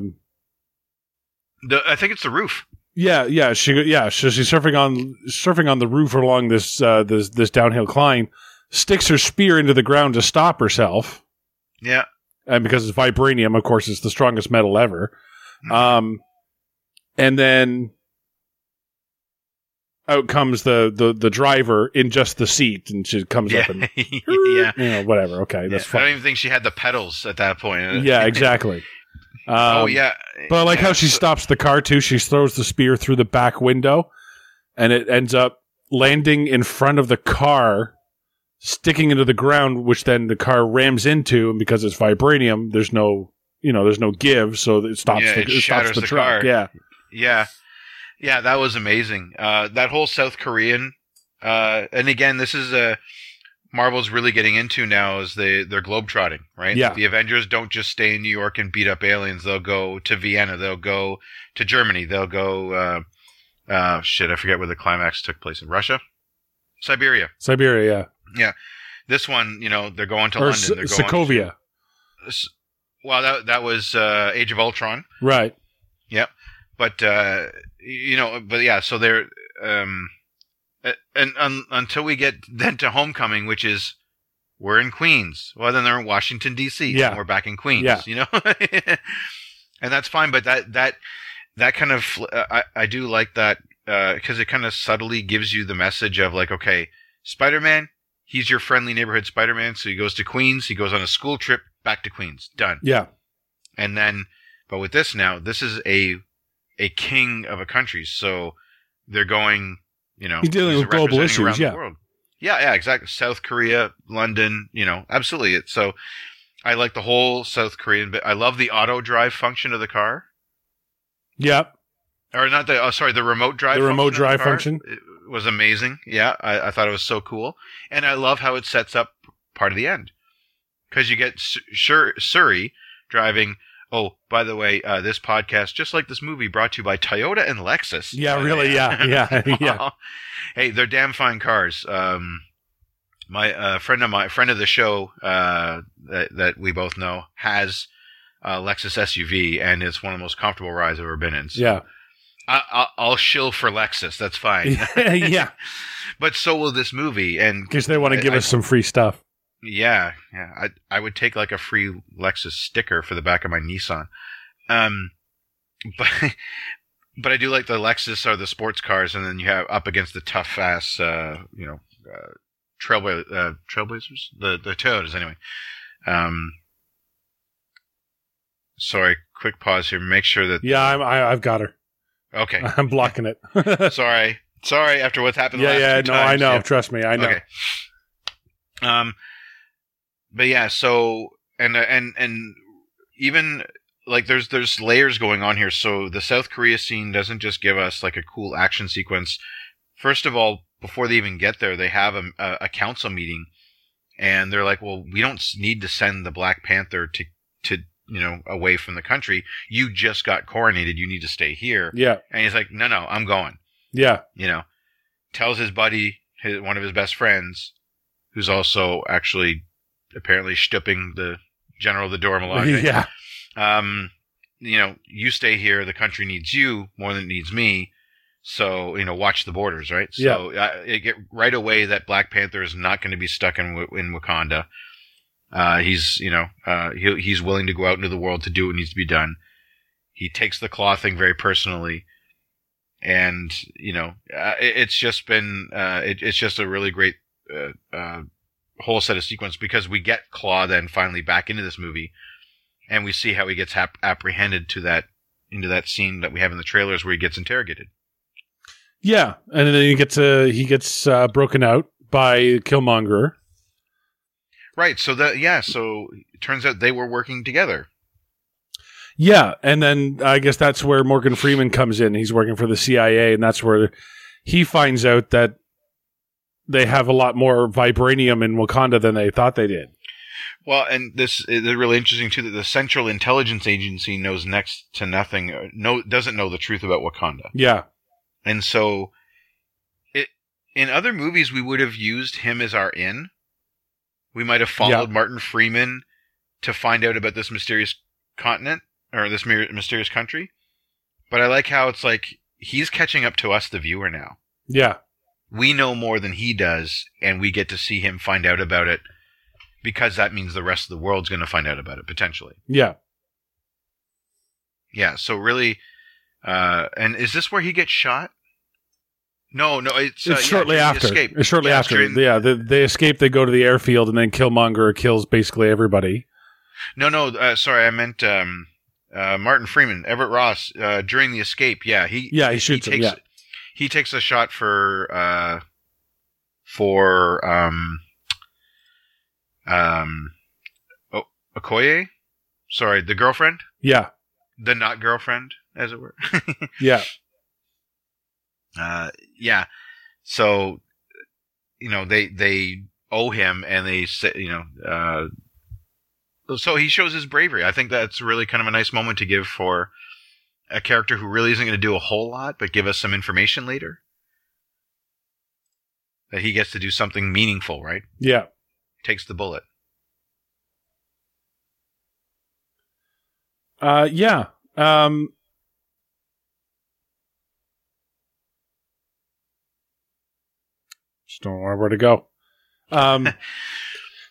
the, i think it's the roof Yeah, yeah, she yeah, so she's surfing on surfing on the roof along this uh, this this downhill climb, sticks her spear into the ground to stop herself, yeah and because it's vibranium, of course, it's the strongest metal ever. Um, and then out comes the, the the driver in just the seat, and she comes yeah up and yeah you know whatever. Okay, that's Yeah, i don't even think she had the pedals at that point Yeah, exactly. Um, oh yeah But I like Yeah, how she so- stops the car too. She throws the spear through the back window, and it ends up landing in front of the car, sticking into the ground, which then the car rams into. And because it's vibranium, there's no you know there's no give, so it stops Yeah, the, it it stops the, the truck. car. Yeah, Yeah, yeah, that was amazing. Uh, that whole South Korean, uh, and again, this is a Marvel's really getting into now is they they're globetrotting, right? Yeah. The Avengers don't just stay in New York and beat up aliens. They'll go to Vienna. They'll go to Germany. They'll go uh, uh, shit, I forget where the climax took place in Russia, Siberia. Siberia, yeah, yeah. This one, you know, they're going to or London. They're S- going Sokovia, To, well, that that was uh, Age of Ultron. right? But uh you know but yeah so they're um and un, until we get then to homecoming which is we're in queens. Well then they're in washington dc Yeah. and we're back in queens Yeah. you know? And that's fine but that that that kind of uh, i i do like that because it kind of subtly gives you the message of like okay spider-man he's your friendly neighborhood spider-man so he goes to queens he goes on a school trip back to queens. Done. Yeah, and then but with this now this is a a king of a country so they're going you know He's dealing with global issues, the yeah. world. yeah yeah exactly. South korea london you know absolutely. It so i like the whole south korean but i love the auto drive function of the car. Yeah, or not the oh sorry the remote drive The remote the drive car. function? It was amazing. Yeah I, I thought it was so cool. And i love how it sets up part of the end. Because you get Sur- Shuri driving oh by the way uh, this podcast just like this movie brought to you by toyota and lexus Yeah, Uh, really, yeah, yeah, yeah. hey they're damn fine cars um my uh, friend of my friend of the show uh, that, that we both know has a Lexus SUV, and it's one of the most comfortable rides I've ever been in. So yeah, I, I, I'll shill for Lexus. That's fine. yeah. but so will this movie, and Because they want to give I- us some free stuff. Yeah, yeah. I I would take like a free Lexus sticker for the back of my Nissan. Um, but but I do like the Lexus or the sports cars, and then you have up against the tough ass, uh, you know, uh, trailbla- uh, trailblazers, the the Toyotas anyway. Um, sorry, quick pause here. Make sure that Yeah, I'm, I, I've got her. okay. I'm blocking it. sorry, sorry. After what's happened, the last yeah. two No, I know. yeah. Trust me, I know. Okay. Um, but yeah, so and and and even like there's there's layers going on here. So the South Korea scene doesn't just give us like a cool action sequence. First of all, before they even get there, they have a, a, a council meeting, and they're like, "Well, we don't need to send the Black Panther to to you know away from the country. You just got coronated. You need to stay here." Yeah, And he's like, "No, no, I'm going." yeah, you know, tells his buddy, his, one of his best friends, who's also actually apparently stooping the general of the Dora Milaje. yeah, Um, you know, you stay here. The country needs you more than it needs me. So you know, watch the borders, right? So uh, it get right away that Black Panther is not going to be stuck in in Wakanda. Uh, he's you know uh, he, he's willing to go out into the world to do what needs to be done. He takes the Klaue thing very personally, and you know uh, it, it's just been uh, it, it's just a really great uh, uh, whole set of sequence because we get Klaue then finally back into this movie, and we see how he gets hap- apprehended to that into that scene that we have in the trailers where he gets interrogated. yeah. And then he gets uh, he gets uh, broken out by Killmonger. Right. So that yeah. So it turns out they were working together. Yeah, and then I guess that's where Morgan Freeman comes in. He's working for the CIA, and that's where he finds out that they have a lot more vibranium in Wakanda than they thought they did. Well, and this is really interesting too that the Central Intelligence Agency knows next to nothing. uh, No, doesn't know the truth about Wakanda. Yeah, And so, it in other movies we would have used him as our in. We might have followed Martin Freeman to find out about this mysterious continent or this mysterious country. But I like how it's like he's catching up to us, the viewer, now. yeah, We know more than he does, and we get to see him find out about it because that means the rest of the world's going to find out about it potentially. yeah. Yeah. So really, uh, and is this where he gets shot? No, no, it's, uh, It's yeah, shortly the after. escape. It's shortly Yeah, after. yeah, they, they escape. They go to the airfield, and then Killmonger kills basically everybody. No, no, uh, sorry, I meant um, uh, Martin Freeman, Everett Ross, uh, during the escape. Yeah, he Yeah, he shoots him, takes yeah. He takes a shot for uh, for um, um, oh, Okoye. Sorry, the girlfriend, Yeah, the not girlfriend, as it were. yeah, uh, yeah. So, you know, they they owe him, and they say, you know, uh, so he shows his bravery. I think that's really kind of a nice moment to give for a character who really isn't going to do a whole lot, but give us some information later. That he gets to do something meaningful, right? Yeah. Takes the bullet. Uh, yeah. Um, just don't know where to go. Um,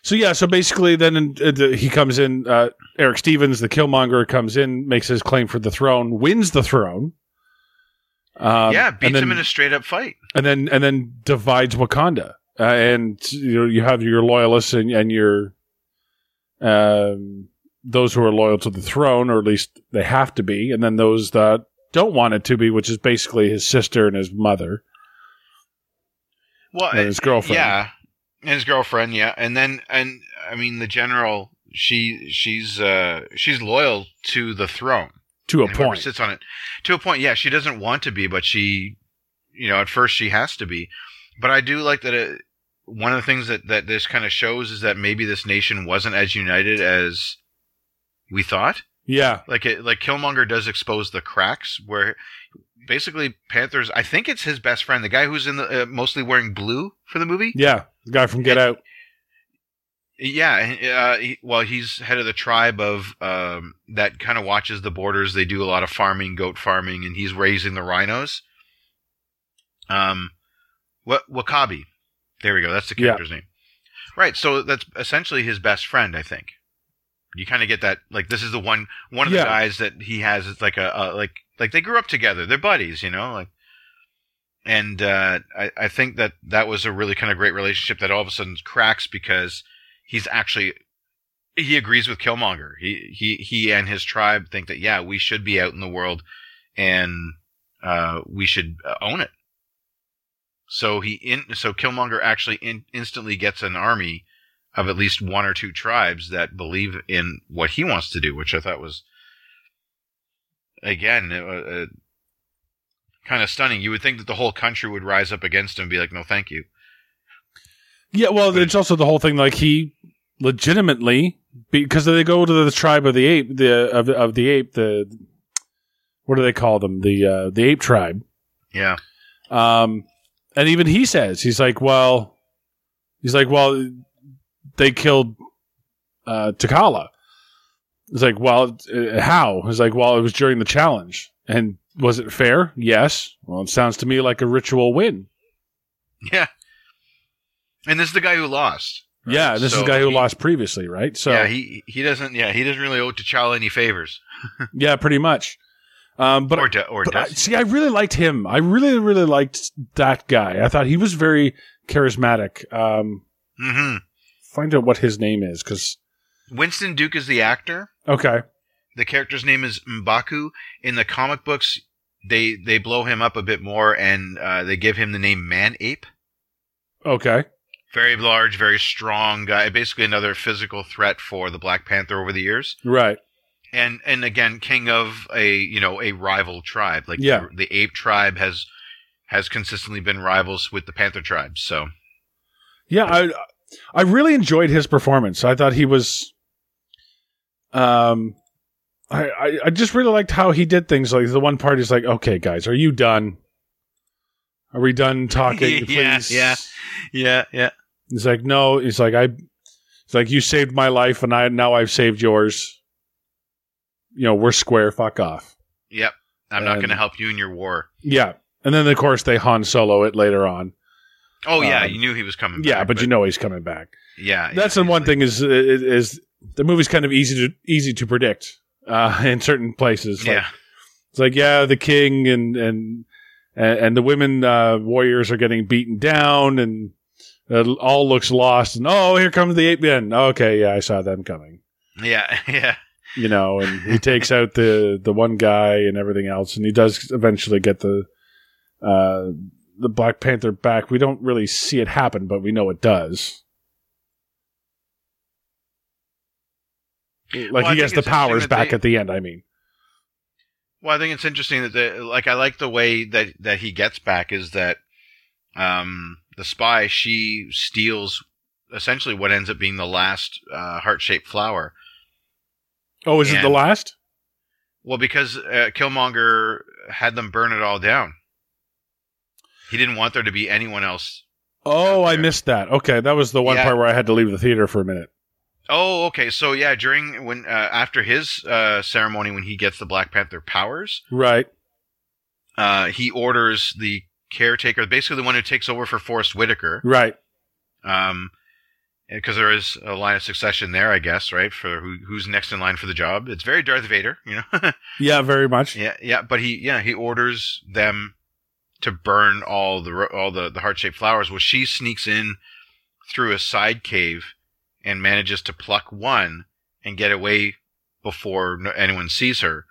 so yeah, so basically, then uh, he comes in. Uh, Erik Stevens, the Killmonger, comes in, makes his claim for the throne, wins the throne. Um, yeah, beats then- him in a straight up fight. and then and then divides Wakanda. Uh, and you know you have your loyalists and, and your um, those who are loyal to the throne, or at least they have to be, and then those that don't want it to be, which is basically his sister and his mother Well, and his girlfriend. Yeah, his girlfriend. Yeah, and then and I mean the general. She she's uh she's loyal to the throne. to a point. sits on it to a point. Yeah, she doesn't want to be, but she, you know, at first she has to be. But I do like that. It, one of the things that that this kind of shows is that maybe this nation wasn't as united as we thought. Yeah, Like it, like Killmonger does expose the cracks where basically Panthers. I think it's his best friend, the guy who's in the uh, mostly wearing blue for the movie. yeah, the guy from Get Out. Yeah, uh, he, well, he's head of the tribe of um, that kind of watches the borders. They do a lot of farming, goat farming, and he's raising the rhinos. Um, what W'Kabi? There we go. That's the Yeah. character's name. Right. So that's essentially his best friend. I think you kind of get that. Like this is the one one of Yeah. the guys that he has. It's like a, a like like they grew up together. They're buddies. You know, like. And uh, I, I think that that was a really kind of great relationship that all of a sudden cracks because he's actually he agrees with Killmonger. He he he and his tribe think that yeah, we should be out in the world and uh, we should uh, own it. So he in so Killmonger actually in, instantly gets an army of at least one or two tribes that believe in what he wants to do, which I thought was again uh, uh, kind of stunning. You would think that the whole country would rise up against him and be like, "No, thank you." Yeah, well, it's also the whole thing. Like he legitimately because they go to the tribe of the ape, the of the, of the ape, the what do they call them? The uh, the ape tribe. Yeah. Um, and even he says he's like, well, he's like, well, they killed uh, T'Challa. It's like, well, uh, how? It's like, well, it was during the challenge, and was it fair? Yes. Well, it sounds to me like a ritual win. Yeah. And this is the guy who lost. right? Yeah, this is the guy who he- lost previously, right? So yeah, he he doesn't. Yeah, he doesn't really owe T'Challa any favors. yeah, pretty much. Um, but or do, or But I, see, I really liked him. I really, really liked that guy. I thought he was very charismatic. Um, hmm find out what his name is, because Winston Duke is the actor. okay, The character's name is Mbaku. In the comic books, they they blow him up a bit more, and uh, they give him the name Man Ape. okay, Very large, very strong guy. Basically, another physical threat for the Black Panther over the years. right, and and again king of a you know a rival tribe like Yeah. the, the ape tribe has has consistently been rivals with the panther tribe so yeah. I I really enjoyed his performance. I thought he was, um, I I, I just really liked how he did things. Like the one part, he's like, "Okay, guys, are you done? Are we done talking? Yeah, Please." yeah. yeah yeah He's like, no. He's like, I. He's like, you saved my life, and I now I've saved yours. You know, we're square. Fuck off. yep i'm not going to help you in your war Yeah, and then of course they Han Solo it later on. Oh yeah Um, you knew he was coming Yeah, back, but, you know he's coming back. yeah That's yeah, the one thing is, is is the movie's kind of easy to easy to predict uh, in certain places. like- yeah it's like yeah, the king and and and, and the women uh, warriors are getting beaten down, and it all looks lost. And oh, here comes the ape men. Okay, yeah, I saw them coming. yeah yeah you know, and he takes out the the one guy and everything else, and he does eventually get the uh, the Black Panther back. We don't really see it happen, but we know it does. Like Well, he gets the powers back they- at the end. I mean, Well, I think it's interesting that the like I like the way that that he gets back is that um the spy she steals essentially what ends up being the last uh, heart shaped flower. oh, is it the last? Well, because uh, Killmonger had them burn it all down. He didn't want there to be anyone else. Oh, I missed that. Okay, that was the one Yeah. part where I had to leave the theater for a minute. Oh, okay. So yeah, during when uh, after his uh, ceremony, when he gets the Black Panther powers, Right. uh, he orders the caretaker, basically the one who takes over for Forest Whitaker, Right. um, because there is a line of succession there, I guess, right? For who, who's next in line for the job. It's very Darth Vader, you know. Yeah, very much. Yeah, yeah, but he yeah he orders them to burn all the all the the heart shaped flowers. Well, she sneaks in through a side cave and manages to pluck one and get away before anyone sees her,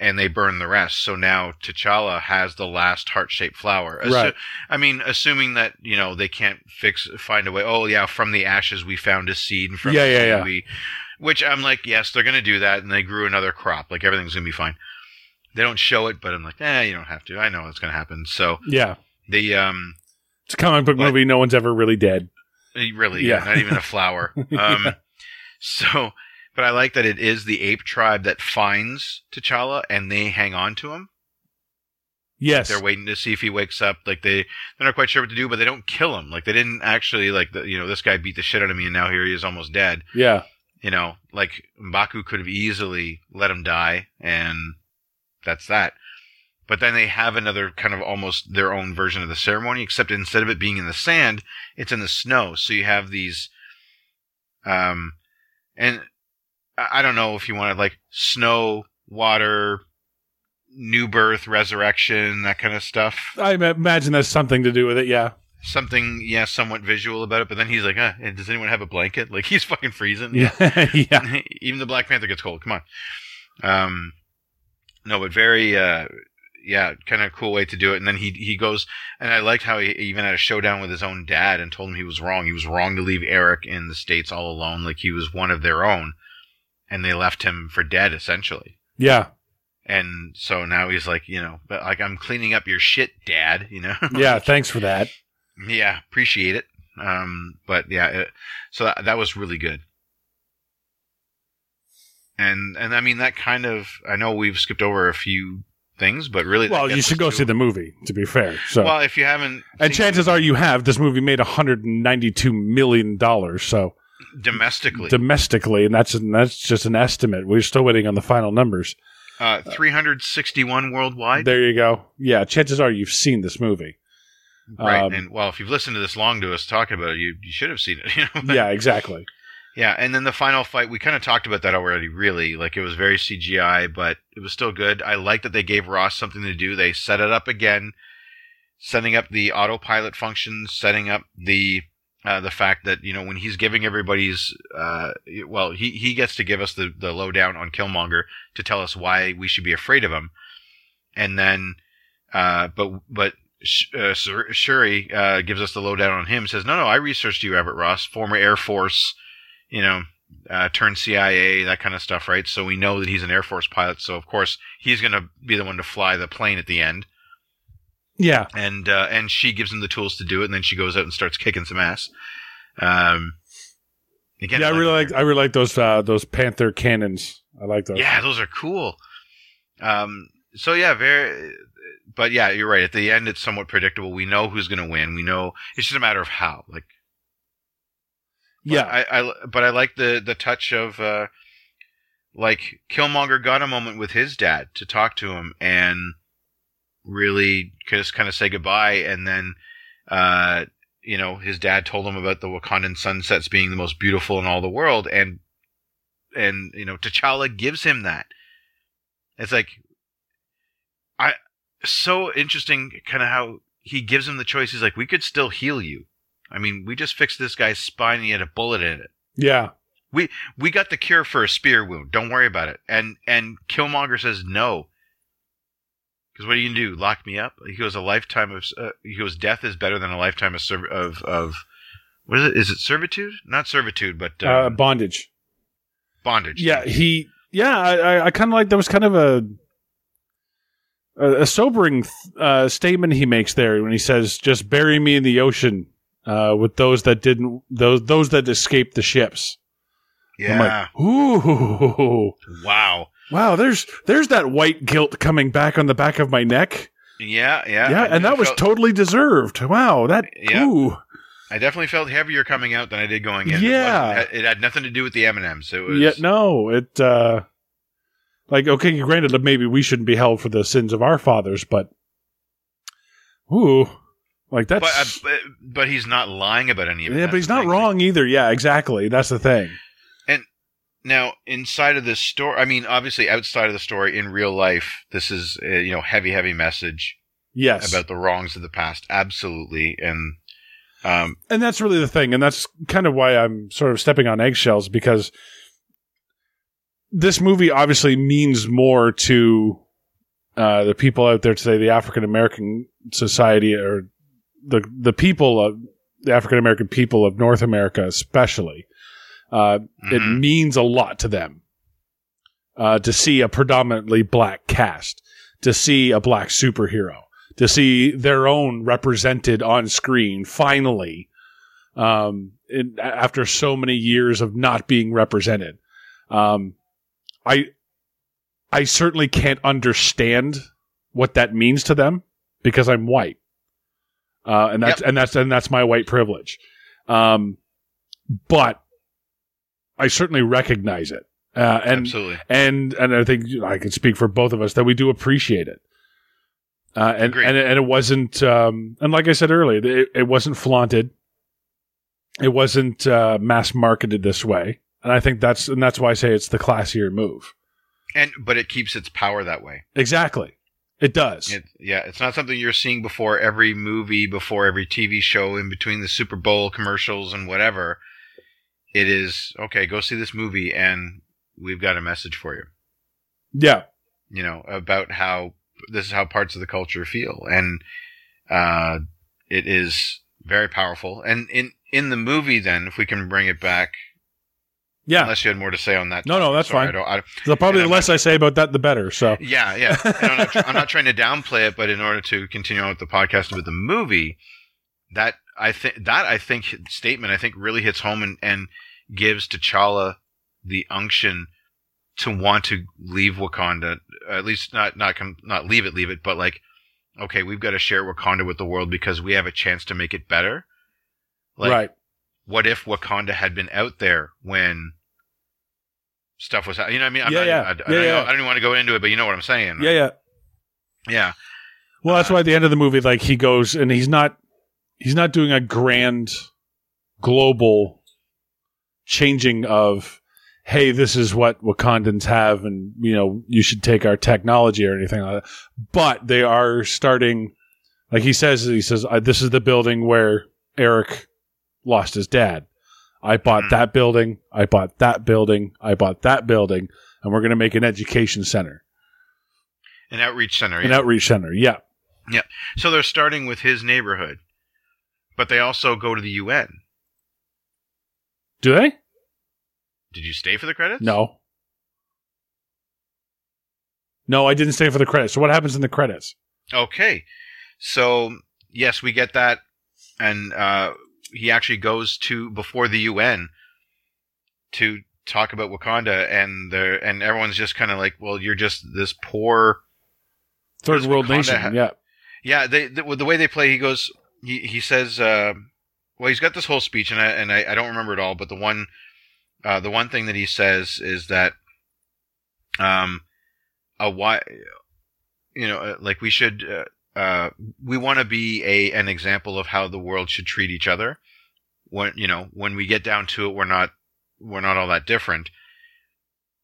and they burn the rest. So now T'Challa has the last heart shaped flower. Assu- Right. I mean, assuming that you know they can't fix find a way. Oh yeah, from the ashes we found a seed, and from Yeah, yeah, yeah. we. Which I'm like, yes, they're gonna do that, and they grew another crop. Like everything's gonna be fine. They don't show it, but I'm like, eh, you don't have to. I know it's gonna happen. So Yeah. the um, It's a comic book What? movie. No one's ever really dead. really, Yeah. yeah, not even a flower. Um, so, but I like that it is the ape tribe that finds T'Challa, and they hang on to him. Yes. They're waiting to see if he wakes up. Like they, they're not quite sure what to do, but they don't kill him. Like they didn't actually like the, you know, this guy beat the shit out of me, and now here he is almost dead. Yeah. You know, like Mbaku could have easily let him die, and that's that. But then they have another kind of almost their own version of the ceremony, except instead of it being in the sand, it's in the snow. So you have these, um, and I don't know if you wanted like snow, water, new birth, resurrection, that kind of stuff. I imagine that's something to do with it. Yeah. Something, yeah, somewhat visual about it. But then he's like, uh, does anyone have a blanket? Like he's fucking freezing. Yeah. yeah. Even the Black Panther gets cold. Come on. Um, no, but very, uh, yeah, kind of cool way to do it. And then he he goes, and I liked how he even had a showdown with his own dad and told him he was wrong. He was wrong to leave Erik in the states all alone, like he was one of their own, and they left him for dead essentially. Yeah. And so now he's like, you know, but like I'm cleaning up your shit, Dad. You know. Yeah. Thanks for that. Yeah, appreciate it. Um, but yeah, it, so that, that was really good. And and I mean that kind of I know we've skipped over a few things, but really, Well, you should go see the movie. To be fair. So. Well, if you haven't, and chances are you have. This movie made 192 million dollars. So domestically, domestically, and that's that's just an estimate. We're still waiting on the final numbers. uh, 361 worldwide, There you go. Yeah. Chances are you've seen this movie. right? um, and well, if you've listened to this long to us talking about it, you you should have seen it. You know? Yeah. Exactly. Yeah, and then the final fight, we kind of talked about that already, really. Like, it was very CGI, but it was still good. I like that they gave Ross something to do. They set it up again, setting up the autopilot functions, setting up the, uh, the fact that, you know, when he's giving everybody's, uh, well, he, he gets to give us the, the lowdown on Killmonger to tell us why we should be afraid of him. And then, uh, but, but, uh, Shuri, uh, gives us the lowdown on him, says, no, no, I researched you, Everett Ross, former Air Force, you know, uh, turned CIA, that kind of stuff, right? So we know that he's an Air Force pilot. So of course he's going to be the one to fly the plane at the end, Yeah. and uh, and she gives him the tools to do it, and then she goes out and starts kicking some ass. Um, again, yeah. I like- really like. I really like those uh, those Panther cannons. I like those. Yeah, those are cool. Um, so yeah, very. But yeah, you're right. At the end, it's somewhat predictable. We know who's going to win. We know it's just a matter of how. Like Yeah. I, I but I like the the touch of uh, like Killmonger got a moment with his dad to talk to him and really just kind of say goodbye, and then uh, you know his dad told him about the Wakandan sunsets being the most beautiful in all the world, and and you know T'Challa gives him that. It's like I so interesting, kind of how he gives him the choice. He's like, we could still heal you. I mean, we just fixed this guy's spine and he had a bullet in it. yeah. We we got the cure for a spear wound. Don't worry about it. And and Killmonger says no. Because what are you gonna do? Lock me up? He goes a lifetime of. Uh, he goes death is better than a lifetime of serv- of of. What is it? Is it servitude? Not servitude, but Uh, um, bondage. bondage. Yeah. He. Yeah. I. I, I kind of like. That was kind of a. A, a sobering uh, statement he makes there when he says, "Just bury me in the ocean uh, with those that didn't those those that escaped the ships." I'm like, ooh, wow. wow. There's there's that white guilt coming back on the back of my neck. Yeah, yeah. Yeah, and that was felt- totally deserved. Wow, that Yeah. ooh. I definitely felt heavier coming out than I did going in. Yeah. it, it had nothing to do with the M and M's. It was Yeah, no, it uh like okay, granted that maybe we shouldn't be held for the sins of our fathers, but ooh, like that's but, uh, but but he's not lying about any of it. yeah, That's but he's not thing. wrong either. Yeah, exactly. That's the thing. And now, inside of this story, I mean, obviously, outside of the story, in real life, this is a, you know heavy, heavy message Yes, about the wrongs of the past. Absolutely, and um, and that's really the thing, and that's kind of why I'm sort of stepping on eggshells because this movie obviously means more to uh, the people out there today, the African American society, or the the people of the African American people of North America, especially. Uh, It mhm. means a lot to them uh, to see a predominantly black cast, to see a black superhero, to see their own represented on screen finally um, in, after so many years of not being represented. Um, I I certainly can't understand what that means to them because I'm white, uh, and that's and that's and that's my white privilege. Um, but I certainly recognize it, uh, and absolutely, and and I think I can speak for both of us that we do appreciate it. Uh, and, Agreed. and and it wasn't um, and like I said earlier, it, it wasn't flaunted. It wasn't uh, mass marketed this way, and I think that's and that's why I say it's the classier move. and but it keeps its power that way. Exactly, it does. It, yeah, it's not something you're seeing before every movie, before every TV show, in between the Super Bowl commercials and whatever. It is okay. Go see this movie, and we've got a message for you. yeah, You know about how this is how parts of the culture feel, and uh, it is very powerful. And in in the movie, then, if we can bring it back, yeah. unless you had more to say on that. No, no, that's Sorry, fine. I I, So probably the less I say about that, the better. So Yeah, yeah. I'm, not, I'm not trying to downplay it, but in order to continue on with the podcast with the movie, that I think that I think statement I think really hits home and, and gives T'Challa the unction to want to leave Wakanda, at least not not com- not leave it, leave it, but like, okay, we've got to share Wakanda with the world because we have a chance to make it better. Like, right, what if Wakanda had been out there when stuff was, you know what I mean? I'm Yeah, not, yeah. I, I, Yeah, don't, yeah. I don't even want to go into it, but you know what I'm saying. yeah, yeah. Yeah. Well, that's uh, why at the end of the movie, like he goes and he's not he's not doing a grand global changing of hey, this is what Wakandans have, and you know you should take our technology or anything like that. But they are starting, like he says, he says uh, this is the building where Erik lost his dad. I bought Mhm. that building. I bought that building. I bought that building, and we're going to make an education center, An outreach center. an yeah. outreach center. Yeah. Yeah, so they're starting with his neighborhood, but they also go to the UN. do they? Did you stay for the credits? No. No, I didn't stay for the credits. So what happens in the credits? Okay. So yes, we get that, and uh, he actually goes to before the UN to talk about Wakanda, and there and everyone's just kind of like, well, you're just this poor. Third world Wakanda nation. ha- yeah. Yeah, they the, the way they play, he goes, he he says, uh, well, he's got this whole speech, and I and I, I don't remember it all, but the one, uh, the one thing that he says is that, um, a why, you know, uh, like we should, uh, uh, we want to be a an example of how the world should treat each other. When you know, when we get down to it, we're not we're not all that different.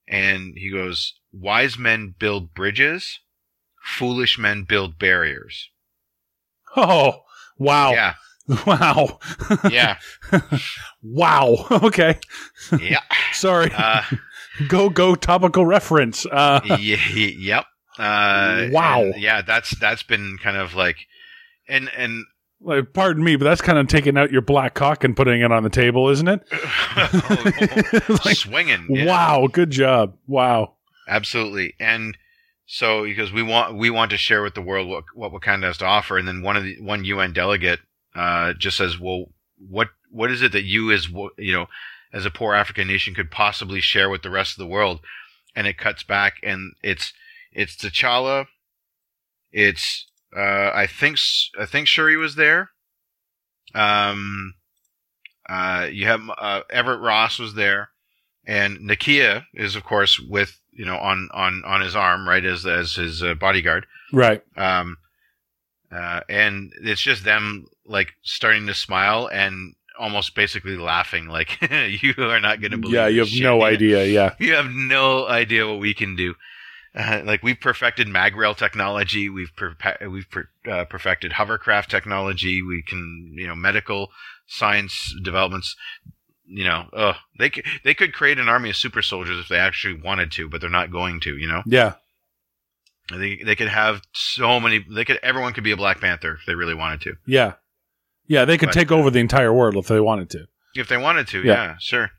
And he goes, wise men build bridges, foolish men build barriers. Oh, wow. Yeah, Wow. yeah, wow. Okay. yeah. Sorry. Uh, go, go topical reference. Uh, y- y- yep. Uh, Wow. yeah, that's that's been kind of like, and and like, pardon me, but that's kind of taking out your black cock and putting it on the table, isn't it? Like, swinging. yeah. Wow. Good job. Wow. Absolutely. And so because we want we want to share with the world what what Wakanda has to offer, and then one of the one UN delegate uh, just says, "Well, what what is it that you as you know as a poor African nation could possibly share with the rest of the world. And it cuts back, and it's it's T'Challa. It's uh, I think I think Shuri was there. Um, uh, you have uh, Everett Ross was there, and Nakia is of course with you know on on on his arm right as as his uh, bodyguard. Right. Um, uh, and it's just them like starting to smile and almost basically laughing, like you are not going to believe. Yeah, you have shit." no idea. Yeah. You have no idea what we can do. Uh, like we've perfected magrail technology, we've we've per- uh, perfected hovercraft technology. We can, you know, medical science developments. You know, uh, they c- they could create an army of super soldiers if they actually wanted to, but they're not going to. You know, Yeah. they they could have so many. They could everyone could be a Black Panther if they really wanted to. Yeah. Yeah. They could But- take over the entire world if they wanted to. If they wanted to, Yeah. yeah, sure.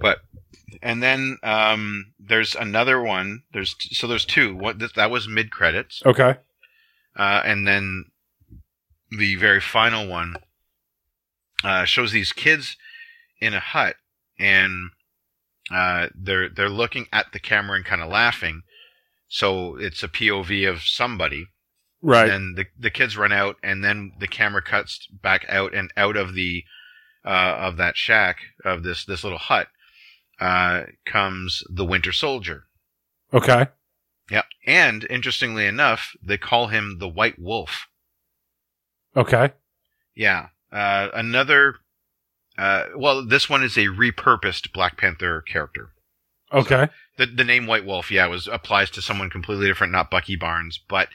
But and then um, there's another one. There's so there's two. What th- that was mid credits, Okay. uh, and then the very final one uh, shows these kids in a hut, and uh, they're they're looking at the camera and kind of laughing. So it's a POV of somebody, Right. and the the kids run out, and then the camera cuts back out and out of the uh, of that shack of this this little hut uh, comes the Winter Soldier. okay. Yeah, and interestingly enough, they call him the White Wolf. Okay. Yeah, uh, another. Uh, well, this one is a repurposed Black Panther character. Okay. The the name White Wolf, yeah, was applies to someone completely different, not Bucky Barnes, but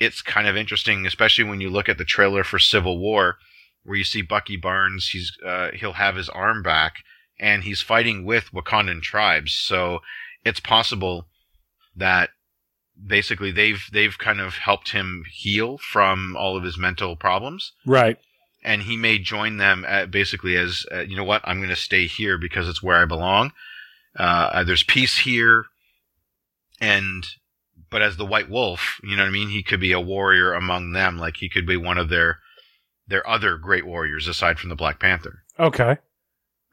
it's kind of interesting, especially when you look at the trailer for Civil War, where you see Bucky Barnes. He's uh, he'll have his arm back, and he's fighting with Wakandan tribes. So it's possible that basically they've they've kind of helped him heal from all of his mental problems Right. and he may join them at basically as uh, you know what I'm going to stay here because it's where I belong. Uh, there's peace here, and but as the White Wolf, you know what I mean. He could be a warrior among them, like he could be one of their their other great warriors aside from the Black Panther, Okay.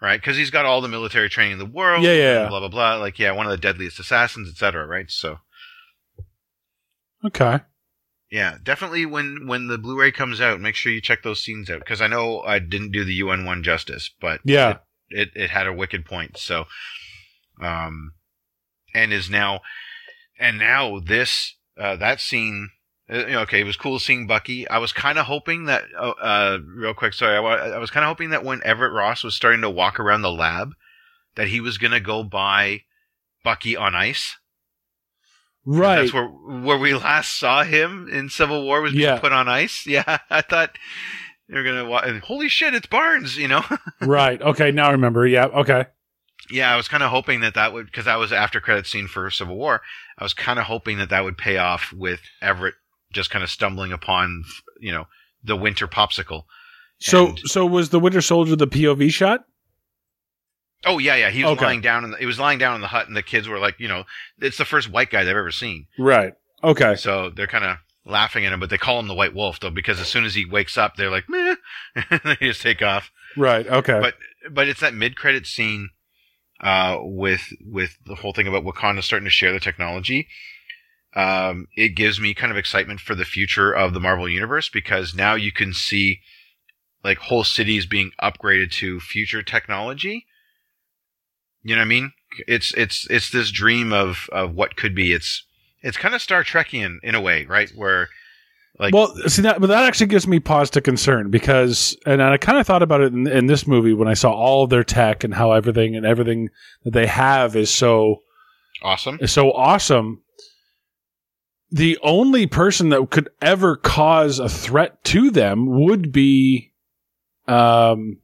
Right? Because he's got all the military training in the world. Yeah, yeah. Blah blah blah. Like yeah, one of the deadliest assassins, etc. Right? So Okay. yeah, definitely when when the Blu-ray comes out, make sure you check those scenes out because I know I didn't do the UN one justice, but Yeah. it, it had a wicked point. So, um, and is now, and now this, uh, that scene, you know, okay, it was cool seeing Bucky. I was kind of hoping that, uh, uh, real quick, sorry, I, I was kind of hoping that when Everett Ross was starting to walk around the lab, that he was going to go by Bucky on ice. Right. That's where, where we last saw him in Civil War was being Yeah. put on ice. Yeah. I thought they were going to, wa- holy shit, it's Barnes, you know? right. Okay. Now I remember. Yeah. Okay. Yeah, I was kind of hoping that that would because that was after credit scene for Civil War. I was kind of hoping that that would pay off with Everett just kind of stumbling upon, you know, the winter popsicle. So, And- so was the Winter Soldier the POV shot? Oh yeah, yeah, he was Okay. lying down in the, he was lying down in the hut, and the kids were like, you know, it's the first white guy they've ever seen, Right. Okay. so they're kind of laughing at him, but they call him the White Wolf though because as soon as he wakes up, they're like, meh, they just take off. Right. Okay. but but it's that mid credit scene uh, with with the whole thing about Wakanda starting to share the technology. Um, it gives me kind of excitement for the future of the Marvel universe because now you can see like whole cities being upgraded to future technology. You know what I mean? It's it's it's this dream of of what could be. It's it's kind of Star Trekian in a way, right? Where like well, see that, but that actually gives me pause to concern because, and I kind of thought about it in, in this movie when I saw all their tech and how everything and everything that they have is so awesome. is so awesome. The only person that could ever cause a threat to them would be, um,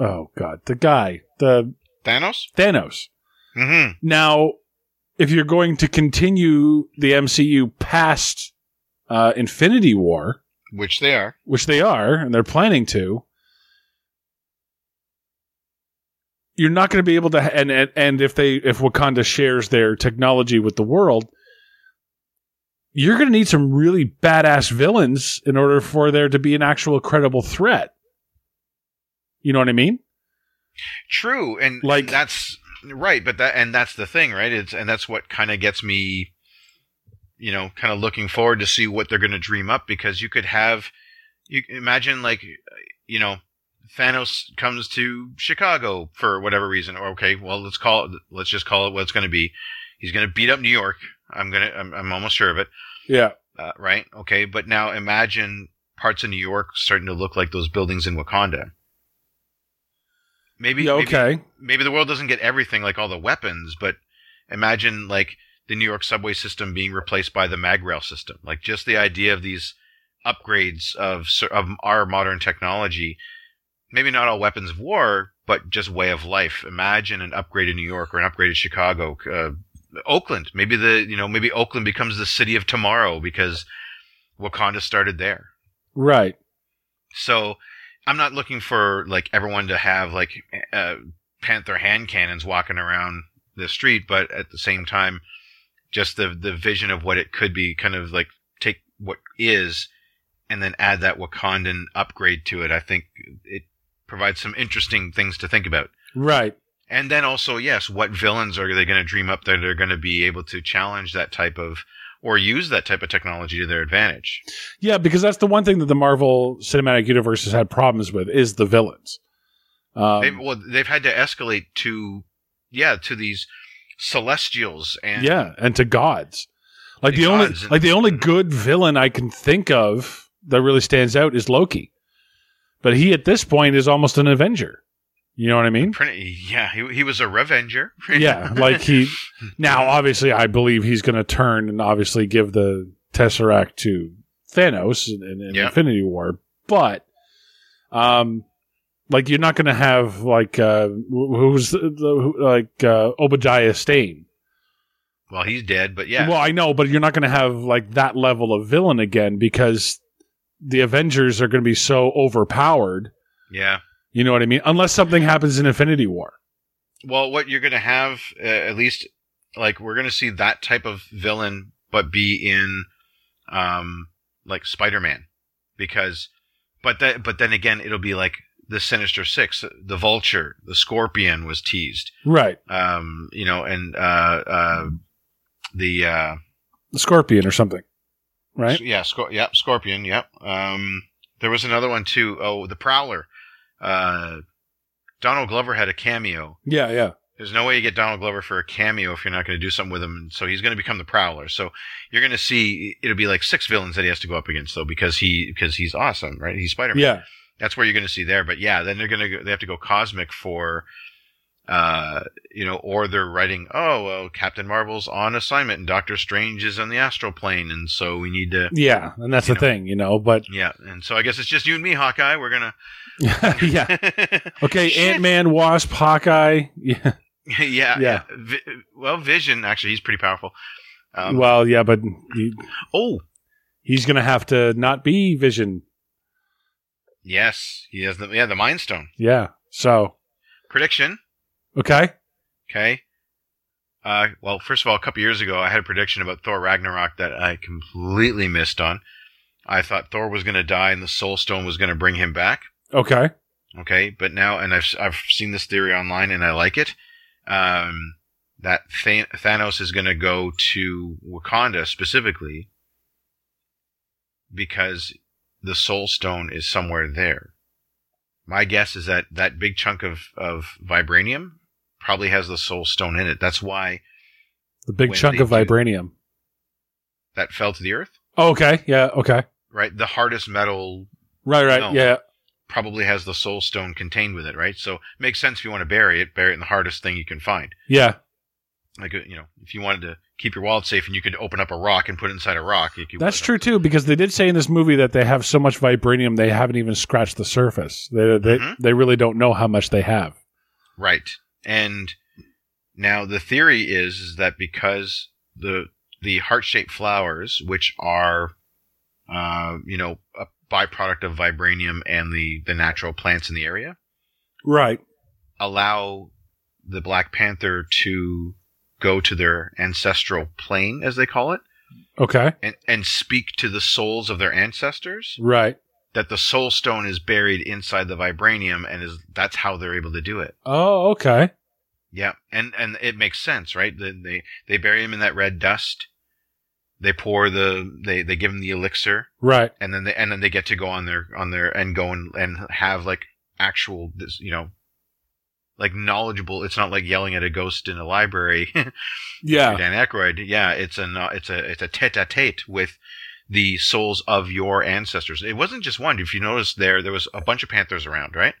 oh god, the guy, the Thanos. Thanos. Mm-hmm. Now, if you're going to continue the MCU past uh, Infinity War, Which they are. which they are, and they're planning to, you're not going to be able to. And, and and if they if Wakanda shares their technology with the world, you're going to need some really badass villains in order for there to be an actual credible threat. You know what I mean? True, and Like- like that's right, but that and that's the thing, right? It's and that's what kind of gets me, you know, kind of looking forward to see what they're going to dream up because you could have, you imagine like, you know, Thanos comes to Chicago for whatever reason, or okay, well let's call it, let's just call it what it's going to be. He's going to beat up New York. I'm gonna, I'm, I'm almost sure of it, Yeah. uh, right? Okay, but now imagine parts of New York starting to look like those buildings in Wakanda. Maybe, Yeah. Okay. maybe the world doesn't get everything like all the weapons, but imagine like the New York subway system being replaced by the MagRail system. Like just the idea of these upgrades of of our modern technology. Maybe not all weapons of war, but just way of life. Imagine an upgraded New York or an upgraded Chicago, uh, Oakland. Maybe the you know maybe Oakland becomes the city of tomorrow because Wakanda started there. Right. So I'm not looking for like everyone to have like uh, Panther hand cannons walking around the street, but at the same time, just the the vision of what it could be, kind of like take what is, and then add that Wakandan upgrade to it. I think it provides some interesting things to think about. Right. And then also, yes, what villains are they going to dream up that are going to be able to challenge that type of or use that type of technology to their advantage? Yeah, because that's the one thing that the Marvel Cinematic Universe has had problems with is the villains. Um, they've, well, they've had to escalate to, yeah, to these celestials and yeah, and to gods. Like The the only gods like the only good villain I can think of that really stands out is Loki. But he at this point is almost an Avenger. You know what I mean? Yeah, he, he was a revenger. yeah, like he now obviously I believe he's going to turn and obviously give the Tesseract to Thanos in, in, Yeah. Infinity War, but um like you're not going to have like uh who's the, the, who- like uh Obadiah Stane. well, he's dead, but yeah, Well, I know, but you're not going to have like that level of villain again because the Avengers are going to be so overpowered. yeah. You know what I mean? Unless something happens in Infinity War. Well, what you're going to have, uh, at least, like we're going to see that type of villain, but be in, um, like Spider-Man, because, but that, but then again, it'll be like the Sinister Six, the Vulture, the Scorpion was teased, Right. um, you know, and uh, uh, the uh, The Scorpion or something. Right? Yeah, Scor- yep, Scorpion. Yep. Um, there was another one too. Oh, the Prowler. Uh, Donald Glover had a cameo. Yeah, yeah. There's no way you get Donald Glover for a cameo if you're not going to do something with him. So he's going to become the Prowler. So you're going to see it'll be like six villains that he has to go up against though because he because he's awesome, right? He's Spider Man. Yeah. That's where you're going to see there. But yeah, then they're going to they have to go cosmic for, uh, you know, or they're writing, oh, well, Captain Marvel's on assignment and Doctor Strange is on the astral plane, and so we need to. Yeah, and that's the know. thing, you know, but Yeah, and so I guess it's just you and me, Hawkeye. We're gonna. yeah. Okay, Ant-Man, Wasp, Hawkeye. Yeah. yeah, Yeah. yeah. Vi- well, Vision actually, he's pretty powerful. Um, well, yeah, but he, oh, he's going to have to not be Vision. yes, he has the yeah the Mind Stone Yeah. So, prediction. Okay. Okay. Uh, well, first of all, a couple years ago, I had a prediction about Thor Ragnarok that I completely missed on. I thought Thor was going to die and the Soul Stone was going to bring him back. Okay. Okay, but now, and I've I've seen this theory online and I like it. Um, that Than- Thanos is going to go to Wakanda specifically because the Soul Stone is somewhere there. My guess is that that big chunk of of vibranium probably has the Soul Stone in it. That's why The big chunk of vibranium. that fell to the earth. Oh, okay. Yeah. Okay. Right, the hardest metal Right. Right. Yeah. probably has the Soul Stone contained with it. Right, so makes sense if you want to bury it, bury it in the hardest thing you can find. Yeah. like you know if you wanted to keep your wallet safe and you could open up a rock and put it inside a rock you could That's true too, because they did say in this movie that they have so much vibranium they haven't even scratched the surface. They they, Mhm. they really don't know how much they have. right and now the theory is, is that because the the heart-shaped flowers which are uh you know a byproduct of vibranium and the the natural plants in the area Right. allow the black panther to go to their ancestral plane as they call it Okay. and and speak to the souls of their ancestors Right. That the soul stone is buried inside the vibranium and is that's how they're able to do it. Oh, okay. Yeah, and and it makes sense, right? The, they they bury him in that red dust. They pour the they they give him the elixir, Right. and then they and then they get to go on their on their and go and and have like actual this you know like knowledgeable. It's not like yelling at a ghost in a library. Yeah. Dan Aykroyd. Yeah, it's a it's a it's a tete a tete with the souls of your ancestors. It wasn't just one. If you notice there, there was a bunch of panthers around, right?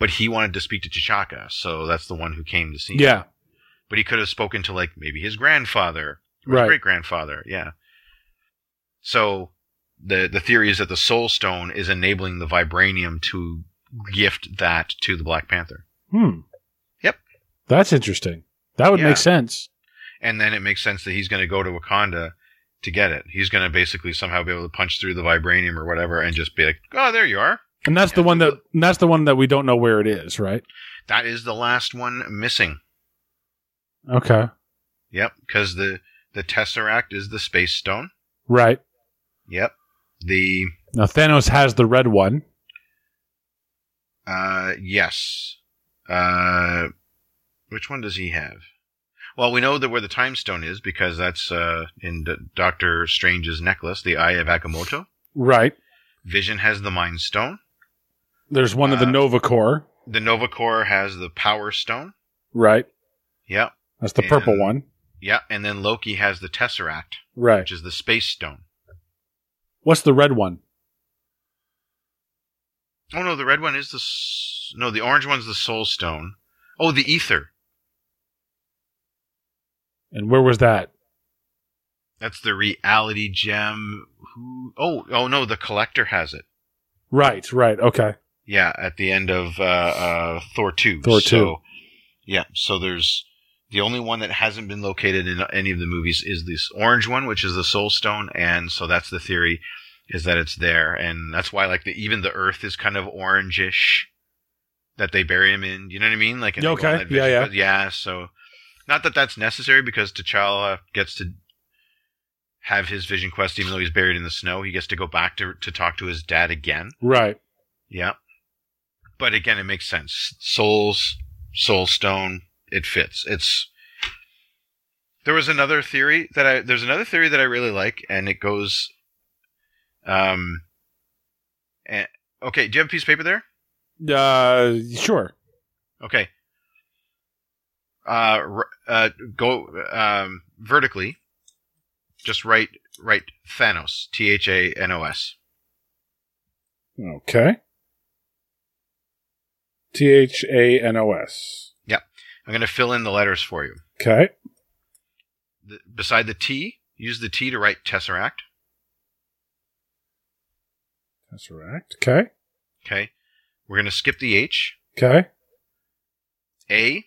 But he wanted to speak to T'Chaka, so that's the one who came to see him. Yeah. But he could have spoken to like maybe his grandfather, or Right. his great grandfather. Yeah. So the the theory is that the Soul Stone is enabling the vibranium to gift that to the Black Panther. Hmm. Yep. That's interesting. That would Yeah. make sense. and then it makes sense that he's going to go to Wakanda to get it. He's going to basically somehow be able to punch through the vibranium or whatever and just be like, "Oh, there you are." And that's the one that that's the one that we don't know where it is, right? That is the last one missing. Okay. Yep, because the the Tesseract is the Space Stone. Right. Yep. The Now Thanos has the red one. uh yes. Uh which one does he have? Well, we know that where the Time Stone is because that's uh in D- Doctor Strange's necklace, the Eye of Agamotto. Right. Vision has the Mind Stone. There's one of the Uh, Nova Corps. The Nova Corps has the Power Stone. Right. Yep. That's the purple one. Yeah, and then Loki has the Tesseract, Right. which is the Space Stone. What's the red one? Oh no, the red one is the s- no, the orange one's the Soul Stone. Oh, the Ether. And where was that? That's the Reality Gem. Who? Oh, oh no, the Collector has it. Right. Right. Okay. Yeah, at the end of uh, uh, Thor two. Thor So, 2. Yeah, so there's the only one that hasn't been located in any of the movies is this orange one, which is the Soul Stone, and so that's the theory is that it's there, and that's why like the even the Earth is kind of orangish that they bury him in. You know what I mean? Like and they go Okay, yeah, yeah. quest. yeah. So not that that's necessary because T'Challa gets to have his vision quest, even though he's buried in the snow. He gets to go back to to talk to his dad again. Right. Yeah. But again, it makes sense. Souls, Soul Stone, it fits. It's. There was another theory that I. There's another theory that I really like, and it goes. Um. And, okay, do you have a piece of paper there? Uh, sure. Okay. Uh, uh, go um vertically. Just write write Thanos. T H A N O S. Okay. T H A N O S. Yeah, I'm going to fill in the letters for you. Okay. The, beside the T, use the T to write Tesseract. Tesseract. Okay. Okay. We're going to skip the H. Okay. A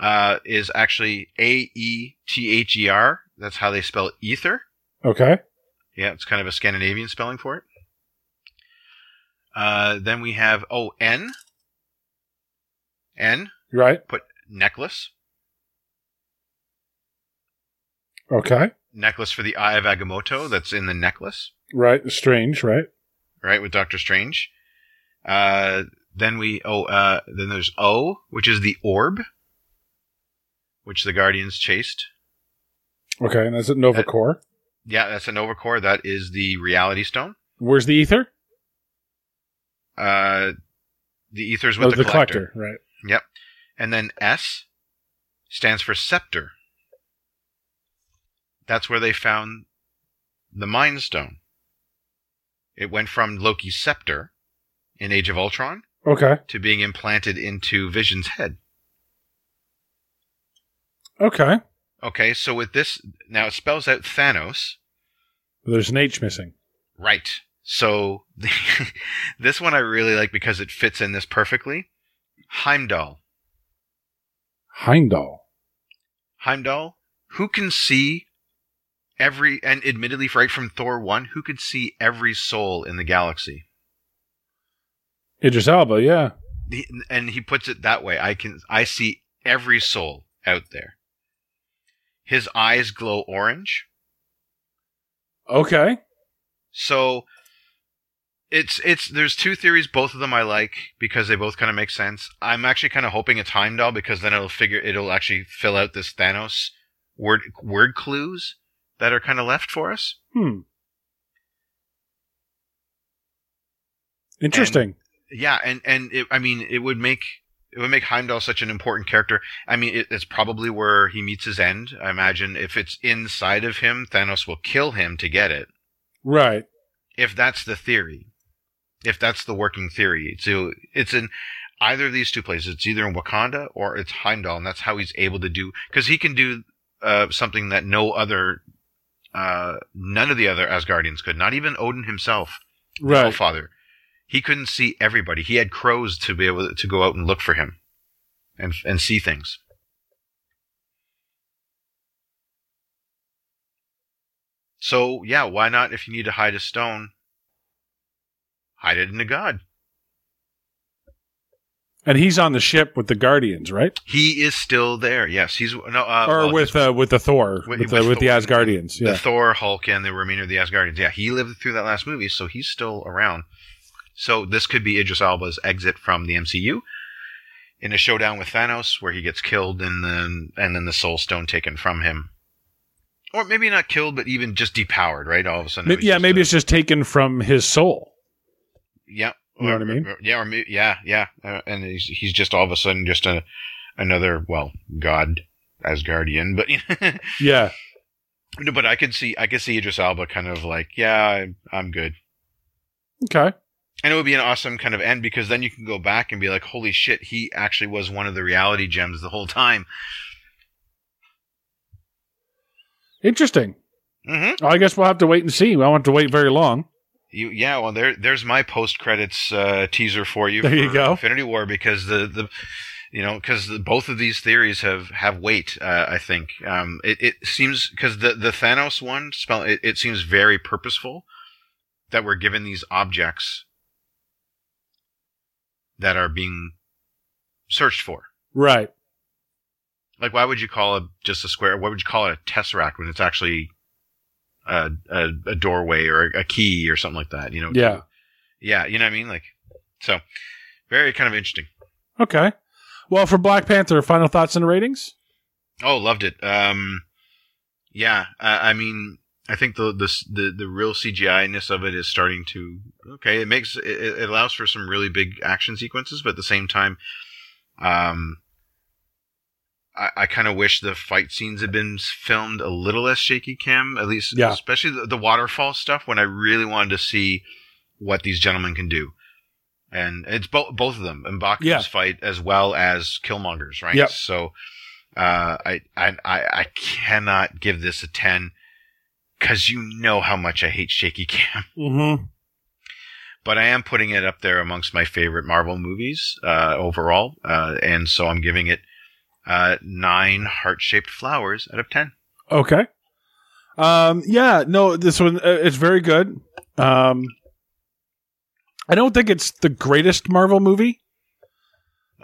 uh, is actually A E T H E R. That's how they spell ether. Okay. Yeah, it's kind of a Scandinavian spelling for it. Uh, then we have, oh, N. N, Right. put necklace. Okay. Necklace for the Eye of Agamotto that's in the necklace, Right. Strange. Right. right, with Doctor Strange. Uh, then we, oh, uh, then there's O, which is the orb, which the Guardians chased. Okay. And that's at Nova Uh, Corps. Yeah, that's a Nova Corps. That is the Reality Stone. Where's the ether? Uh, the Ether's with Oh, the, collector. Right. Yep. And then S stands for scepter. That's where they found the Mind Stone. It went from Loki's scepter in Age of Ultron Okay. to being implanted into Vision's head. Okay. Okay, so with this, now it spells out Thanos. There's an H missing. Right. So this one I really like because it fits in this perfectly. Heimdall. Heimdall. Heimdall, who can see every, and admittedly, right from Thor 1, who could see every soul in the galaxy? Idris Elba. Yeah. He- And he puts it that way I can, I see every soul out there. His eyes glow orange. Okay. So it's it's there's two theories. Both of them I like because they both kind of make sense. I'm actually kind of hoping it's Heimdall because then it'll figure it'll actually fill out this Thanos word word clues that are kind of left for us. Hmm. Interesting. Yeah, and and it, I mean it would make it would make Heimdall such an important character. I mean, it, it's probably where he meets his end. I imagine if it's inside of him, Thanos will kill him to get it. right. If that's the theory, if that's the working theory, so it's in either of these two places. It's either in Wakanda or it's Heimdall, and that's how he's able to do because he can do uh, something that no other, uh, none of the other Asgardians could. Not even Odin himself, Right. Father. He couldn't see everybody. He had crows to be able to go out and look for him, and and see things. So yeah, why not? If you need to hide a stone, hide it in a god. And he's on the ship with the Guardians, right? He is still there. Yes, he's no. Uh, or well, with uh, with the Thor, with, with- the, with with the Thor. Asgardians. the Thor, Hulk, and the remainder of the Asgardians. Yeah, he lived through that last movie, so he's still around. So this could be Idris Elba's exit from the MCU in a showdown with Thanos, where he gets killed, and then and then the Soul Stone taken from him, or maybe not killed, but even just depowered. Right, all of a sudden. Maybe, yeah, maybe a- it's just taken from his soul. Yeah. You know what I mean? or- Yeah, or yeah, yeah, uh, and he's he's just all of a sudden just a another well god Asgardian, but Yeah. no, but I could see I could see Idris Alba kind of like yeah I, I'm good, Okay. And it would be an awesome kind of end because then you can go back and be like holy shit he actually was one of the reality gems the whole time. Interesting. Mm-hmm. I guess we'll have to wait and see. I won't have to wait very long. You, yeah, well, there, there's my post credits uh, teaser for you. There you go. Infinity War, because the the, you know, because both of these theories have have weight. Uh, I think um, it it seems because the the Thanos one spell it, it seems very purposeful that we're given these objects that are being searched for. Right. Like, why would you call it just a square? What would you call it a tesseract when it's actually a, a, a doorway or a key or something like that? You know? Yeah. Yeah, you know what I mean? Like, so very kind of interesting. Okay. Well, for Black Panther, final thoughts and ratings? Oh, loved it. Um, yeah, I, I mean, I think the, the the the real CGI ness of it is starting to okay. It makes it, it allows for some really big action sequences, but at the same time, um, I, I kind of wish the fight scenes had been filmed a little less shaky cam, at least, Yeah. especially the, the waterfall stuff when I really wanted to see what these gentlemen can do. And it's both both of them, Mbaku's Yeah. fight as well as Killmonger's, right? Yep. So, uh, I, I, I, I cannot give this a 10 because you know how much I hate shaky cam. Mm-hmm. But I am putting it up there amongst my favorite Marvel movies, uh, overall. Uh, and so I'm giving it, uh, nine heart shaped flowers out of 10. Okay. Um, yeah, no, this one, uh, it's very good. Um, I don't think it's the greatest Marvel movie.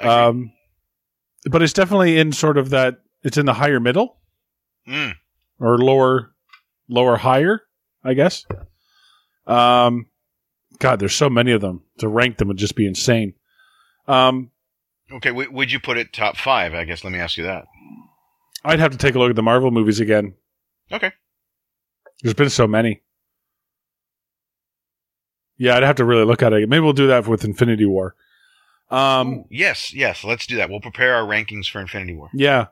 Um, but it's definitely in sort of that, it's in the higher middle Mm. or lower, lower higher, I guess. Um, God, there's so many of them. To rank them would just be insane. Um, Okay. W- would you put it top five? I guess let me ask you that. I'd have to take a look at the Marvel movies again. Okay. There's been so many. Yeah, I'd have to really look at it. Maybe we'll do that with Infinity War. Um, Ooh, yes, yes. Let's do that. We'll prepare our rankings for Infinity War. yeah.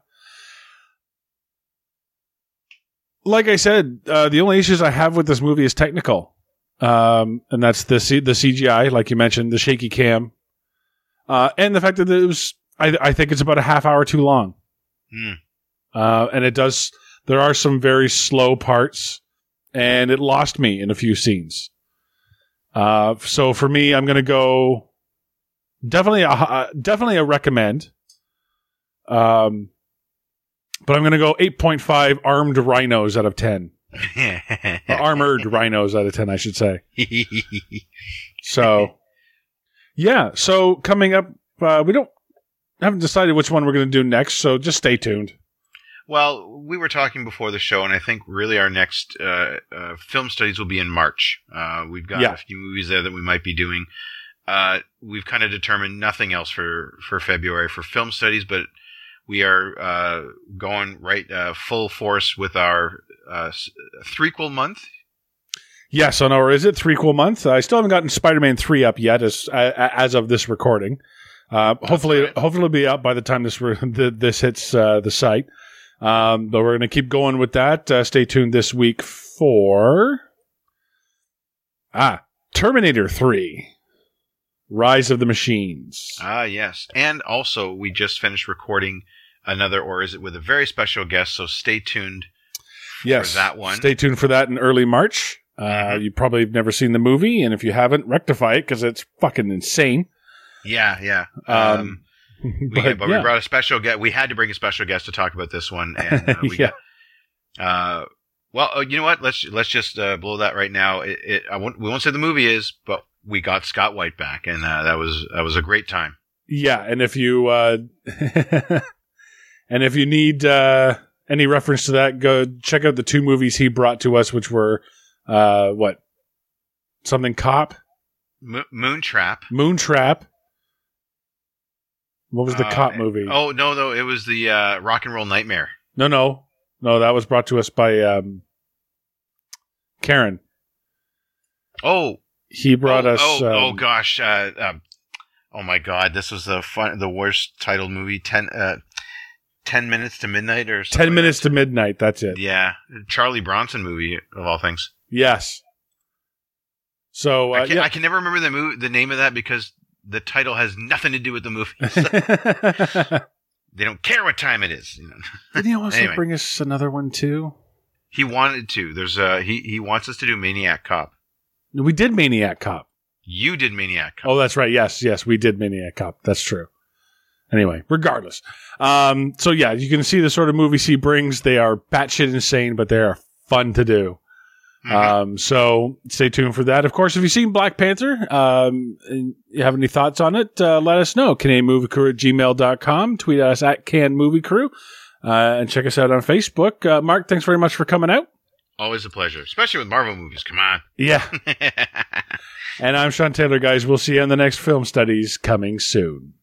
Like I said, uh, the only issues I have with this movie is technical, um, and that's the C- the CGI, like you mentioned, the shaky cam, uh, and the fact that it was. I, I think it's about a half hour too long. Hmm. uh, and it does. There are some very slow parts, and it lost me in a few scenes. Uh, so for me, I'm going to go definitely a uh, definitely a recommend. Um, but I'm going to go 8.5 armed rhinos out of 10. Armored rhinos out of 10, I should say. So, yeah. So coming up, uh, we don't haven't decided which one we're going to do next. So just stay tuned. Well, we were talking before the show, and I think really our next uh, uh, film studies will be in March. Uh, we've got Yeah. a few movies there that we might be doing. Uh, we've kind of determined nothing else for, for February for film studies, but we are uh, going right uh, full force with our uh, threequel month. Yes, on or is it threequel month? I still haven't gotten Spider-Man three up yet, as uh, as of this recording. Uh, hopefully, right. hopefully it'll be up by the time this re- this hits uh, the site. Um, but we're going to keep going with that. Uh, stay tuned this week for ah Terminator three, Rise of the Machines. Ah, yes. And also, we just finished recording another, or is it with a very special guest? So stay tuned. yes, that one. Stay tuned for that in early March. Uh, Mhm. You probably have never seen the movie, and if you haven't, rectify it because it's fucking insane. Yeah, yeah. Um, we, but, but yeah. we brought a special guest. We had to bring a special guest to talk about this one, and uh, we Yeah. got. Uh, well, uh, you know what? Let's let's just uh, blow that right now. It, it, I won't, we won't say the movie is, but we got Scott White back, and uh, that was that was a great time. Yeah, and if you uh and if you need uh any reference to that, go check out the two movies he brought to us, which were uh what something cop, Mo- Moontrap. Moontrap. What was the Uh, cop movie? Oh no, no, it was the uh, Rock and Roll Nightmare. No, no, no. That was brought to us by um Karen. Oh, He brought oh, us. Oh, um, oh gosh. Uh, um, oh my God, this was the fun, the worst titled movie. Ten, uh, 10 minutes to midnight or something Ten like minutes to midnight. That's it. Yeah, Charlie Bronson movie of all things. Yes. So uh, I, can, yeah. I can never remember the movie, the name of that because the title has nothing to do with the movie. they don't care what time it is. You know? Did he also Anyway. bring us another one too? He wanted to. There's uh he he wants us to do Maniac Cop. We did Maniac Cop. You did Maniac Cop. Oh, that's right. Yes, yes, we did Maniac Cop. That's true. Anyway, regardless. Um, so yeah, you can see the sort of movies he brings. They are batshit insane, but they are fun to do. Mhm. Um, so stay tuned for that. Of course, if you've seen Black Panther, um, and you have any thoughts on it, uh, let us know. CanadianMovieCrew at gmail.com. Tweet us at Can Movie Crew. Uh, and check us out on Facebook. Uh, Mark, thanks very much for coming out. Always a pleasure, especially with Marvel movies. Come on. Yeah. and I'm Sean Taylor, guys. We'll see you on the next film studies coming soon.